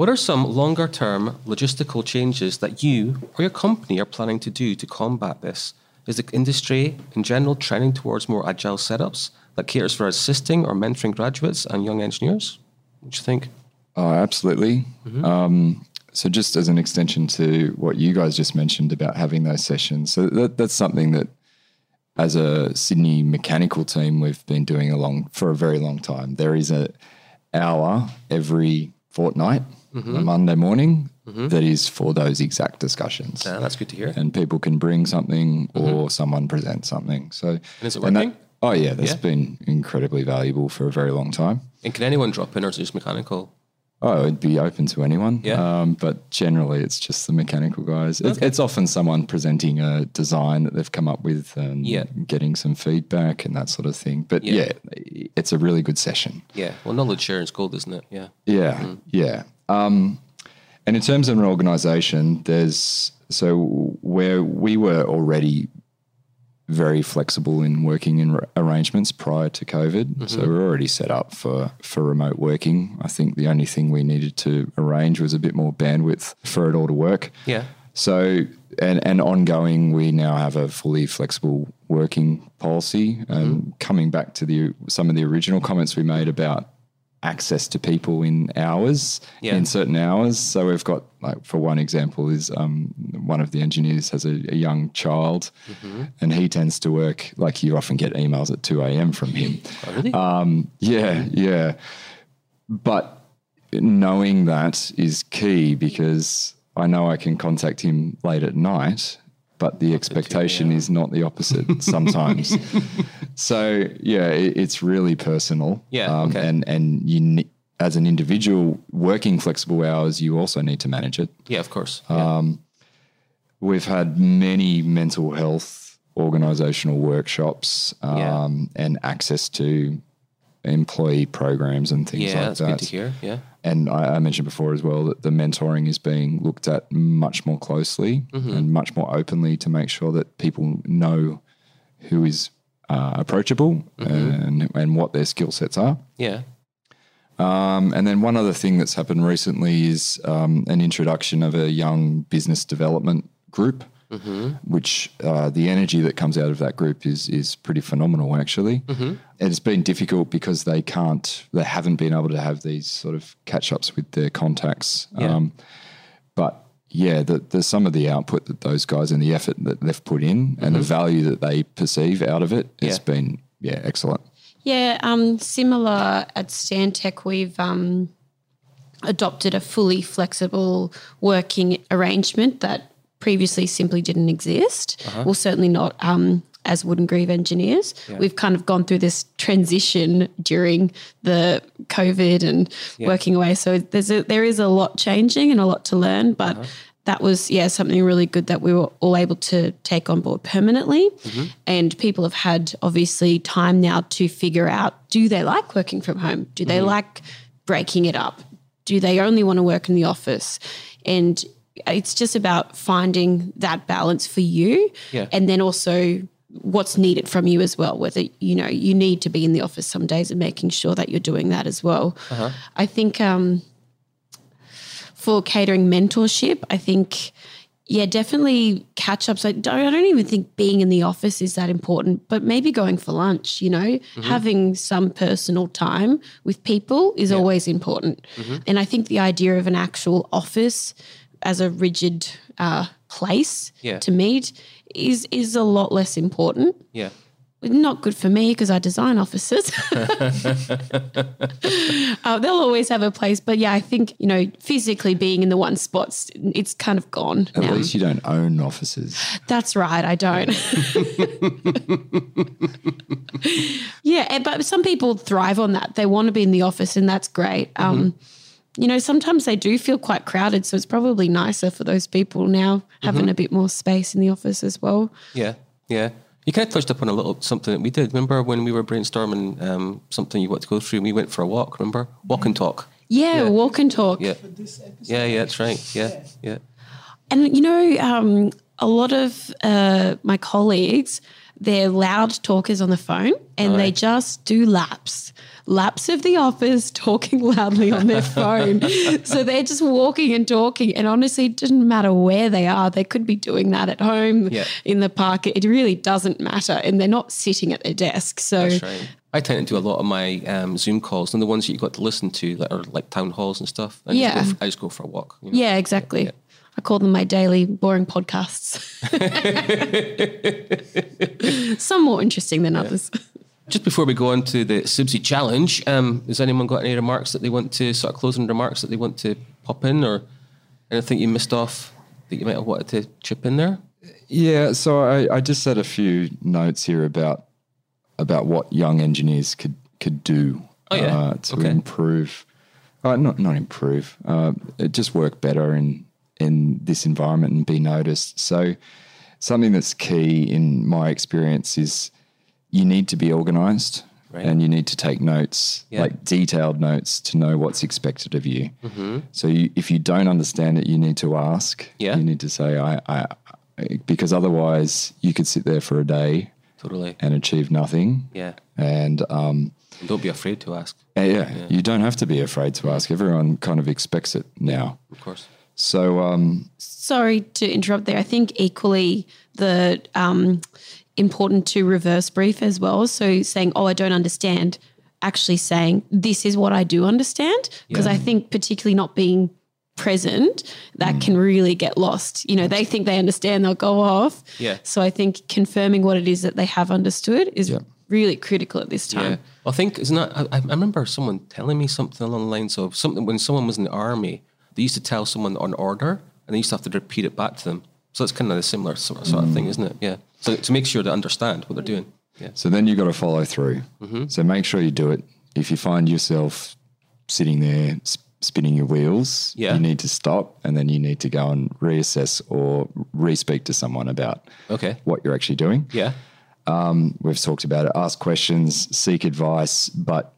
What are some longer term logistical changes that you or your company are planning to do to combat this? Is the industry in general trending towards more agile setups that caters for assisting or mentoring graduates and young engineers? What do you think? Oh, absolutely. Um, so, just as an extension to what you guys just mentioned about having those sessions, so that, that's something that, as a Sydney mechanical team, we've been doing along for a very long time. There is a hour every fortnight, a Monday morning, mm-hmm. that is for those exact discussions. Yeah, that's good to hear. And people can bring something mm-hmm. or someone present something. So, And is it that- working? oh yeah, that's Yeah. been incredibly valuable for a very long time. And can anyone drop in or is it just mechanical? Oh, it'd be open to anyone. Yeah. Um, but generally, it's just the mechanical guys. It's, it's often someone presenting a design that they've come up with and Yeah. getting some feedback and that sort of thing. But Yeah. yeah, it's a really good session. Yeah. Well, knowledge sharing is gold, isn't it? Yeah. Yeah, mm-hmm. yeah. Um, and in terms of an organization, there's so where we were already very flexible in working in r- arrangements prior to COVID. So mm-hmm. we're already set up for for remote working. I think the only thing we needed to arrange was a bit more bandwidth for it all to work. Yeah. So, and, and ongoing, we now have a fully flexible working policy. And coming back to the some of the original comments we made about access to people in hours, Yeah. in certain hours. So we've got, like, for one example, is um, one of the engineers has a, a young child, and he tends to work like you often get emails at two a.m. from him. Oh, really? Um, yeah, yeah. But knowing that is key because I know I can contact him late at night, but the expectation is not the opposite sometimes. so yeah, it, it's really personal. Um, Yeah, okay. and and you ne- as an individual working flexible hours, you also need to manage it. yeah, of course. Yeah. We've had many mental health organizational workshops um, Yeah. and access to employee programs and things yeah, like that's that. good to hear. Yeah. And I, I mentioned before as well that the mentoring is being looked at much more closely Mm-hmm. and much more openly to make sure that people know who is uh, approachable Mm-hmm. and, and what their skill sets are. Yeah. Um, and then one other thing that's happened recently is um, an introduction of a young business development group, which uh, the energy that comes out of that group is is pretty phenomenal. Actually, and it's been difficult because they can't, they haven't been able to have these sort of catch ups with their contacts. Yeah. Um, but yeah, the, the some of the output that those guys and the effort that they've put in and the value that they perceive out of it has Mm-hmm. Yeah. been yeah excellent. Yeah, um, similar at Stantec, we've um, adopted a fully flexible working arrangement that previously simply didn't exist. Uh-huh. Well, certainly not um, as Wood & Grieve engineers. We've kind of gone through this transition during the COVID and working away. So there's a, there is a lot changing and a lot to learn, but. Uh-huh. That was yeah something really good that we were all able to take on board permanently, mm-hmm. and people have had obviously time now to figure out do they like working from home? Do they mm-hmm. like breaking it up? Do they only want to work in the office? And it's just about finding that balance for you, Yeah. and then also what's needed from you as well. Whether you know you need to be in the office some days and making sure that you're doing that as well. Uh-huh. I think. Um, for catering mentorship, I think, yeah, definitely catch ups. I don't, I don't even think being in the office is that important, but maybe going for lunch, you know, mm-hmm. having some personal time with people is always important. Mm-hmm. And I think the idea of an actual office as a rigid uh, place Yeah. to meet is is a lot less important Yeah. not good for me because I design offices. uh, they'll always have a place, but yeah, I think you know, physically being in the one spot, it's kind of gone At now. least you don't own offices. That's right, I don't. yeah, but some people thrive on that. They want to be in the office, and that's great. Um, you know, sometimes they do feel quite crowded, so it's probably nicer for those people now having a bit more space in the office as well. Yeah. Yeah. You kind of touched upon a little something that we did. Remember when we were brainstorming um, something you want to go through? We went for a walk. Remember, walk and talk. Yeah, Yeah. walk and talk. Yeah, yeah, yeah. That's right. Yeah, yeah. And you know, um, a lot of uh, my colleagues, they're loud talkers on the phone, and they just do laps, laps of the office, talking loudly on their phone. so they're just walking and talking, and honestly, it doesn't matter where they are. They could be doing that at home, Yeah. in the park. It really doesn't matter, and they're not sitting at their desk. So right. I tend to do a lot of my um, Zoom calls, and the ones that you've got to listen to that are like town halls and stuff. I Yeah. just go for, I just go for a walk. you know. yeah, exactly. I call them my daily boring podcasts. Some more interesting than others. Just before we go on to the CIBSE challenge, um, has anyone got any remarks that they want to sort of closing remarks that they want to pop in, or anything you missed off that you might have wanted to chip in there? Yeah, so I, I just said a few notes here about about what young engineers could could do Oh, yeah. uh, to Okay. improve, uh, not not improve, uh, just work better in in this environment and be noticed. So something that's key in my experience is you need to be organized Right. and you need to take notes, Yeah. like detailed notes to know what's expected of you. So you, if you don't understand it, you need to ask. Yeah. You need to say, I, I, I, because otherwise you could sit there for a day Totally. and achieve nothing. Yeah. And, um, And don't be afraid to ask, yeah, yeah, you don't have to be afraid to ask. Everyone kind of expects it now. of course. So, um, Sorry to interrupt there. I think equally the um, important to reverse brief as well. So saying, "Oh, I don't understand," actually saying, "This is what I do understand," because I think particularly not being present that Mm. can really get lost. You know, they think they understand, they'll go off. Yeah. So I think confirming what it is that they have understood is Yeah. really critical at this time. Yeah. I think isn't that I, I remember someone telling me something along the lines of something when someone was in the army, they used to tell someone on order and they used to have to repeat it back to them. So it's kind of a similar sort of, sort of thing, isn't it? Yeah. So to make sure they understand what they're doing. Yeah. So then you've got to follow through. Mm-hmm. So make sure you do it. If you find yourself sitting there spinning your wheels, Yeah. you need to stop and then you need to go and reassess or re-speak to someone about Okay. what you're actually doing. Yeah. We've talked about it. Ask questions, seek advice, but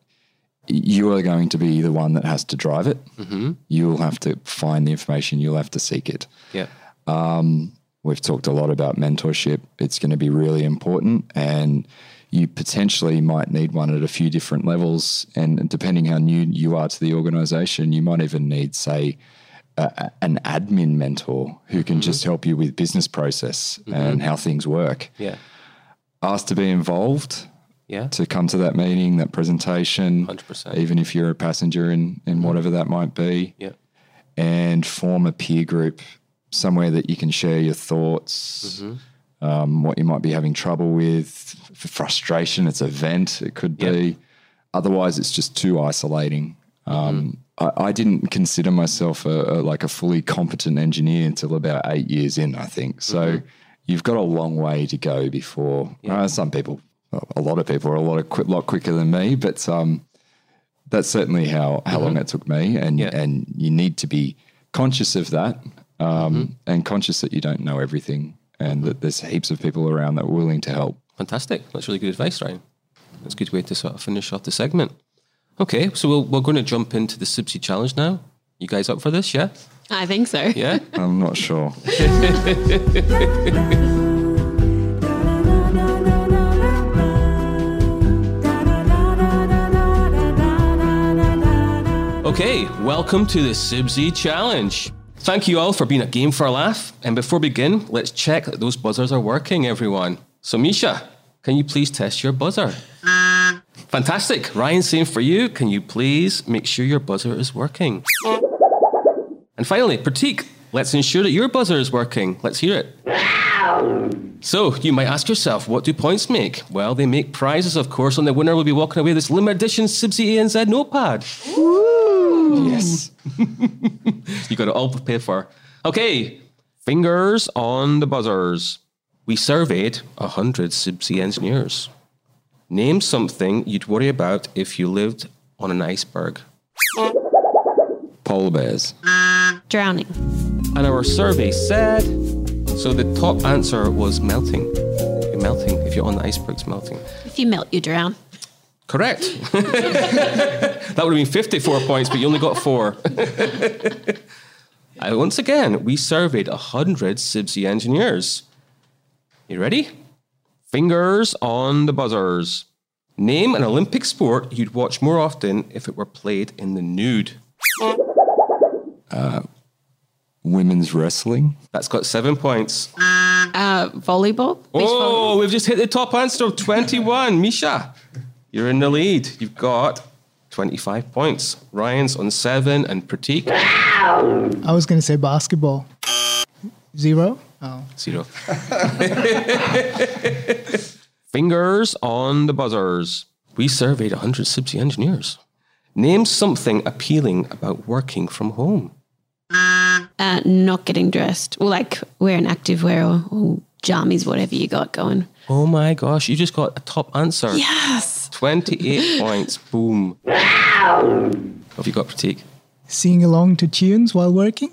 you are going to be the one that has to drive it. Mm-hmm. You'll have to find the information. You'll have to seek it. Yeah. Um, we've talked a lot about mentorship. It's going to be really important, and you potentially might need one at a few different levels. And depending how new you are to the organization, you might even need, say, a, an admin mentor who can mm-hmm. just help you with business process mm-hmm. and how things work. Yeah. Ask to be involved, Yeah. to come to that meeting, that presentation, 100%. even if you're a passenger in, in mm-hmm. whatever that might be Yeah. and form a peer group somewhere that you can share your thoughts, um, what you might be having trouble with, frustration. It's a vent, it could Yep. be. Otherwise, it's just too isolating. Um, I, I didn't consider myself a, a, like a fully competent engineer until about eight years in, I think. So you've got a long way to go before uh, some people, a lot of people are a lot of qu- lot quicker than me, but um, that's certainly how how long it took me, and Yeah. and you need to be conscious of that, um, and conscious that you don't know everything, and that there's heaps of people around that are willing to help. Fantastic. That's really good advice, Ryan. That's a good way to sort of finish off the segment. Okay, so we'll, we're going to jump into the CIBSE challenge now. You guys up for this? Yeah? I think so. Yeah? I'm not sure. Okay, welcome to the CIBSE Challenge. Thank you all for being a game for a laugh. And before we begin, let's check that those buzzers are working, everyone. So, Misha, can you please test your buzzer? Fantastic. Ryan, same for you. Can you please make sure your buzzer is working? And finally, Pratik, let's ensure that your buzzer is working. Let's hear it. So, you might ask yourself, what do points make? Well, they make prizes, of course, and the winner will be walking away with this limited edition CIBSE ANZ notepad. Yes. You got it all prepared for. Okay, fingers on the buzzers. We surveyed 100 CIBSE engineers. Name something you'd worry about if you lived on an iceberg. Polar bears. Drowning. And our survey said so the top answer was melting. melting. If you're on the iceberg, it's melting. If you melt, you drown. Correct. that would have been 54 points, but you only got four. Once again, we surveyed 100 CIBSE engineers. You ready? Fingers on the buzzers. Name an Olympic sport you'd watch more often if it were played in the nude. Uh, Women's wrestling. That's got seven points. Uh, volleyball. Beach Oh, we've just hit the top answer of 21. Misha, you're in the lead. You've got 25 points. Ryan's on seven and Pratik, I was going to say basketball. Zero? Oh. zero. Fingers on the buzzers. We surveyed 100 CIBSE engineers. Name something appealing about working from home. Uh, not getting dressed. Or like wearing activewear or, or jammies, whatever you got going. Oh my gosh, you just got a top answer. Yes. 28 points. Boom. What have you got, Pratik? Sing along to tunes while working?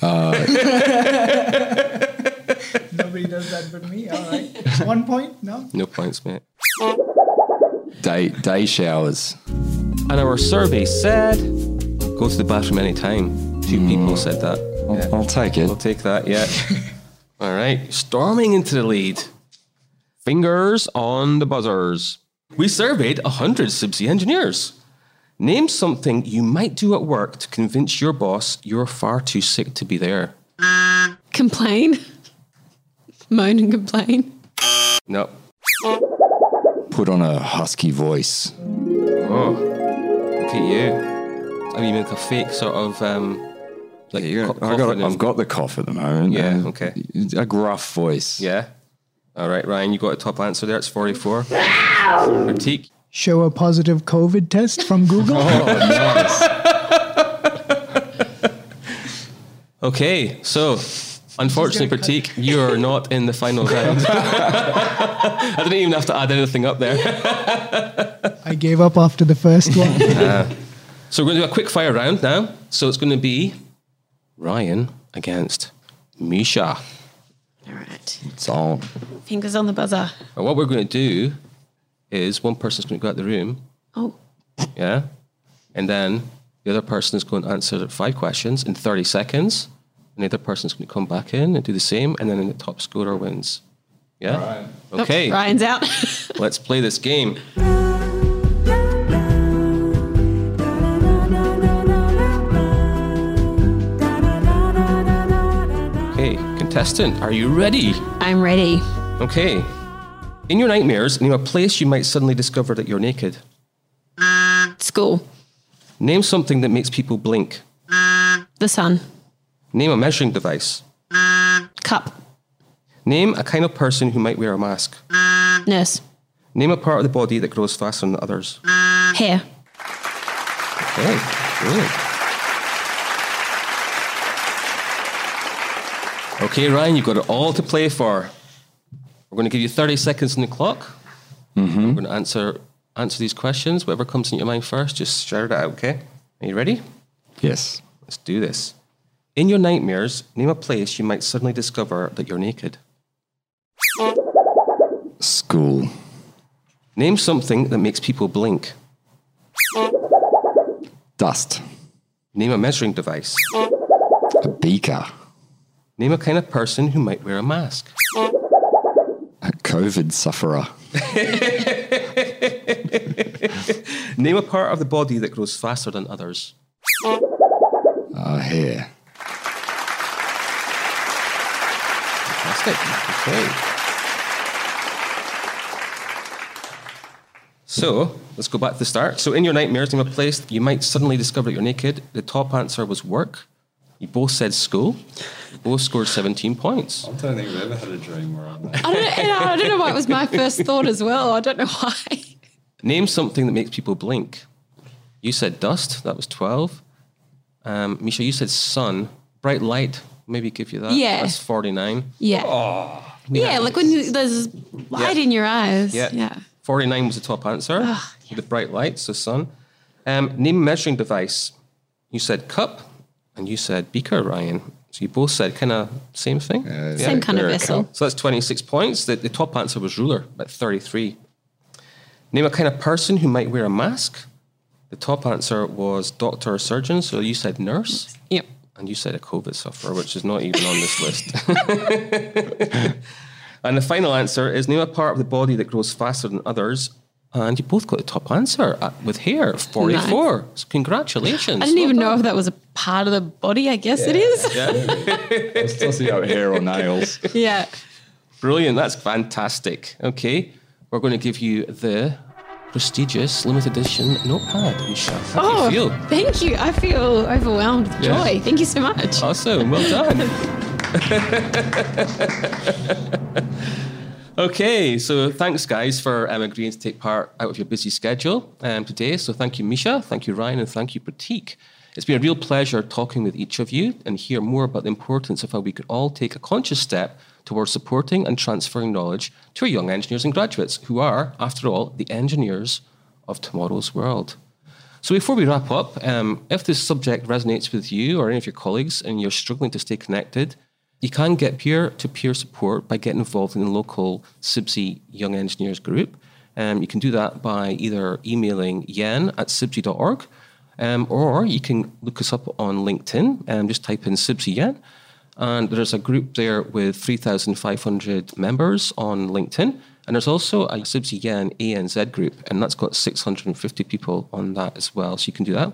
Uh. Nobody does that but me. All right. One point? No? No points, mate. Day day showers. And our survey said, go to the bathroom anytime. Two hmm. people said that. I'll, Yeah. I'll take it. We'll take that, yeah. All right, storming into the lead. Fingers on the buzzers. We surveyed 100 CIBSE engineers. Name something you might do at work to convince your boss you're far too sick to be there. Complain. Moan and complain. No. Put on a husky voice. Oh, look at you. I mean, like a fake sort of um, like Yeah, co- I got, I've got the cough at the moment. Yeah, Uh, okay. A gruff voice. Yeah. All right, Ryan, you got a top answer there. It's 44. Pratik, Show a positive COVID test from Google? Oh, okay, so unfortunately, Pratik, you're not in the final round. I didn't even have to add anything up there. I gave up after the first one. Uh, so we're going to do a quick fire round now. So it's going to be Ryan against Misha. All right. It's on. Fingers on the buzzer. And what we're going to do is one person's going to go out the room, Oh, yeah, and then the other person is going to answer five questions in 30 seconds, and the other person's going to come back in and do the same, and then the top scorer wins. Yeah. Okay. Oh, Ryan's out. Let's play this game. Contestant, are you ready? I'm ready. Okay. In your nightmares, name a place you might suddenly discover that you're naked. School. Name something that makes people blink. The sun. Name a measuring device. Cup. Name a kind of person who might wear a mask. Nurse. Name a part of the body that grows faster than others. Hair. Okay, brilliant. Okay, Ryan, you've got it all to play for. We're going to give you 30 seconds on the clock. Mm-hmm. We're going to answer answer these questions. Whatever comes in your mind first, just shout it out, okay? Are you ready? Yes. Let's do this. In your nightmares, name a place you might suddenly discover that you're naked. School. Name something that makes people blink. Dust. Name a measuring device. A beaker. Name a kind of person who might wear a mask. A COVID sufferer. Name a part of the body that grows faster than others. A hair. Fantastic. Okay. So let's go back to the start. So in your nightmares, name a place you might suddenly discover that you're naked. The top answer was work. You both said school. You both scored 17 points. I don't think I've ever had a dream where I'm I don't, know, I don't know why it was my first thought as well. I don't know why. Name something that makes people blink. You said dust. That was 12. Um, Misha, you said sun. Bright light. Maybe give you that. Yeah. That's 49. Yeah. yeah, like when you, there's light Yeah. in your eyes. Yeah. Yeah. 49 was the top answer. The bright lights, the sun. Um, name a measuring device. You said cup and you said beaker, Ryan. So you both said kind of same thing? Uh, Same kind of vessel. So that's 26 points. The, the top answer was ruler at 33. Name a kind of person who might wear a mask. The top answer was doctor or surgeon. So you said nurse. Yep. And you said a COVID sufferer, which is not even on this list. and the final answer is name a part of the body that grows faster than others. And you both got the top answer uh, with hair, 44. So congratulations. I didn't Well even done. know if that was a part of the body. I guess it is. Let's toss it out hair or nails. Yeah. Brilliant. That's fantastic. Okay. We're going to give you the prestigious limited edition notepad. Misha. How do Oh, you feel? thank you. I feel overwhelmed with Yeah. joy. Thank you so much. Awesome. Well done. okay. So thanks, guys, for um, agreeing to take part out of your busy schedule um, today. So thank you, Misha. Thank you, Ryan. And thank you, Pratik. It's been a real pleasure talking with each of you and hear more about the importance of how we could all take a conscious step towards supporting and transferring knowledge to our young engineers and graduates who are, after all, the engineers of tomorrow's world. So before we wrap up, um, if this subject resonates with you or any of your colleagues and you're struggling to stay connected, you can get peer-to-peer support by getting involved in the local CIBSE Young Engineers group. Um, you can do that by either emailing yen at cibse.org um, or you can look us up on LinkedIn and just type in CIBSE yen. And there's a group there with 3,500 members on LinkedIn. And there's also a CIBSE Yen ANZ group, and that's got 650 people on that as well. So you can do that.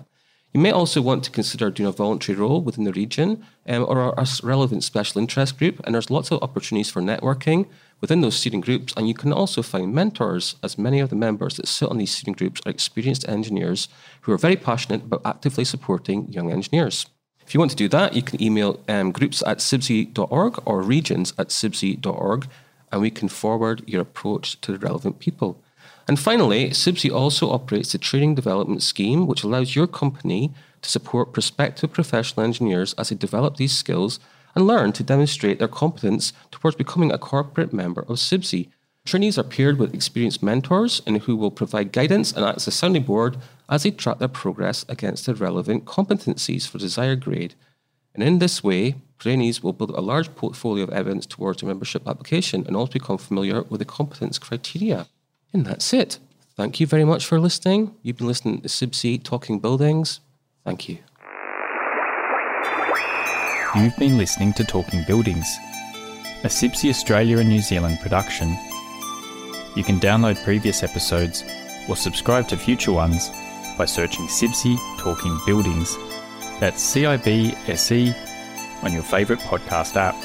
You may also want to consider doing a voluntary role within the region um, or a, relevant special interest group. And there's lots of opportunities for networking within those steering groups. And you can also find mentors, as many of the members that sit on these steering groups are experienced engineers who are very passionate about actively supporting young engineers. If you want to do that, you can email um, groups at cibse.org or regions at cibse.org, and we can forward your approach to the relevant people. And finally, CIBSE also operates the training development scheme, which allows your company to support prospective professional engineers as they develop these skills and learn to demonstrate their competence towards becoming a corporate member of CIBSE. Trainees are paired with experienced mentors and who will provide guidance and act as a sounding board as they track their progress against the relevant competencies for desired grade. And in this way, trainees will build a large portfolio of evidence towards their membership application and also become familiar with the competence criteria. And that's it. Thank you very much for listening. You've been listening to CIBSE Talking Buildings. Thank you. You've been listening to Talking Buildings, a CIBSE Australia and New Zealand production. You can download previous episodes or subscribe to future ones by searching CIBSE Talking Buildings. That's C I B S E on your favourite podcast app.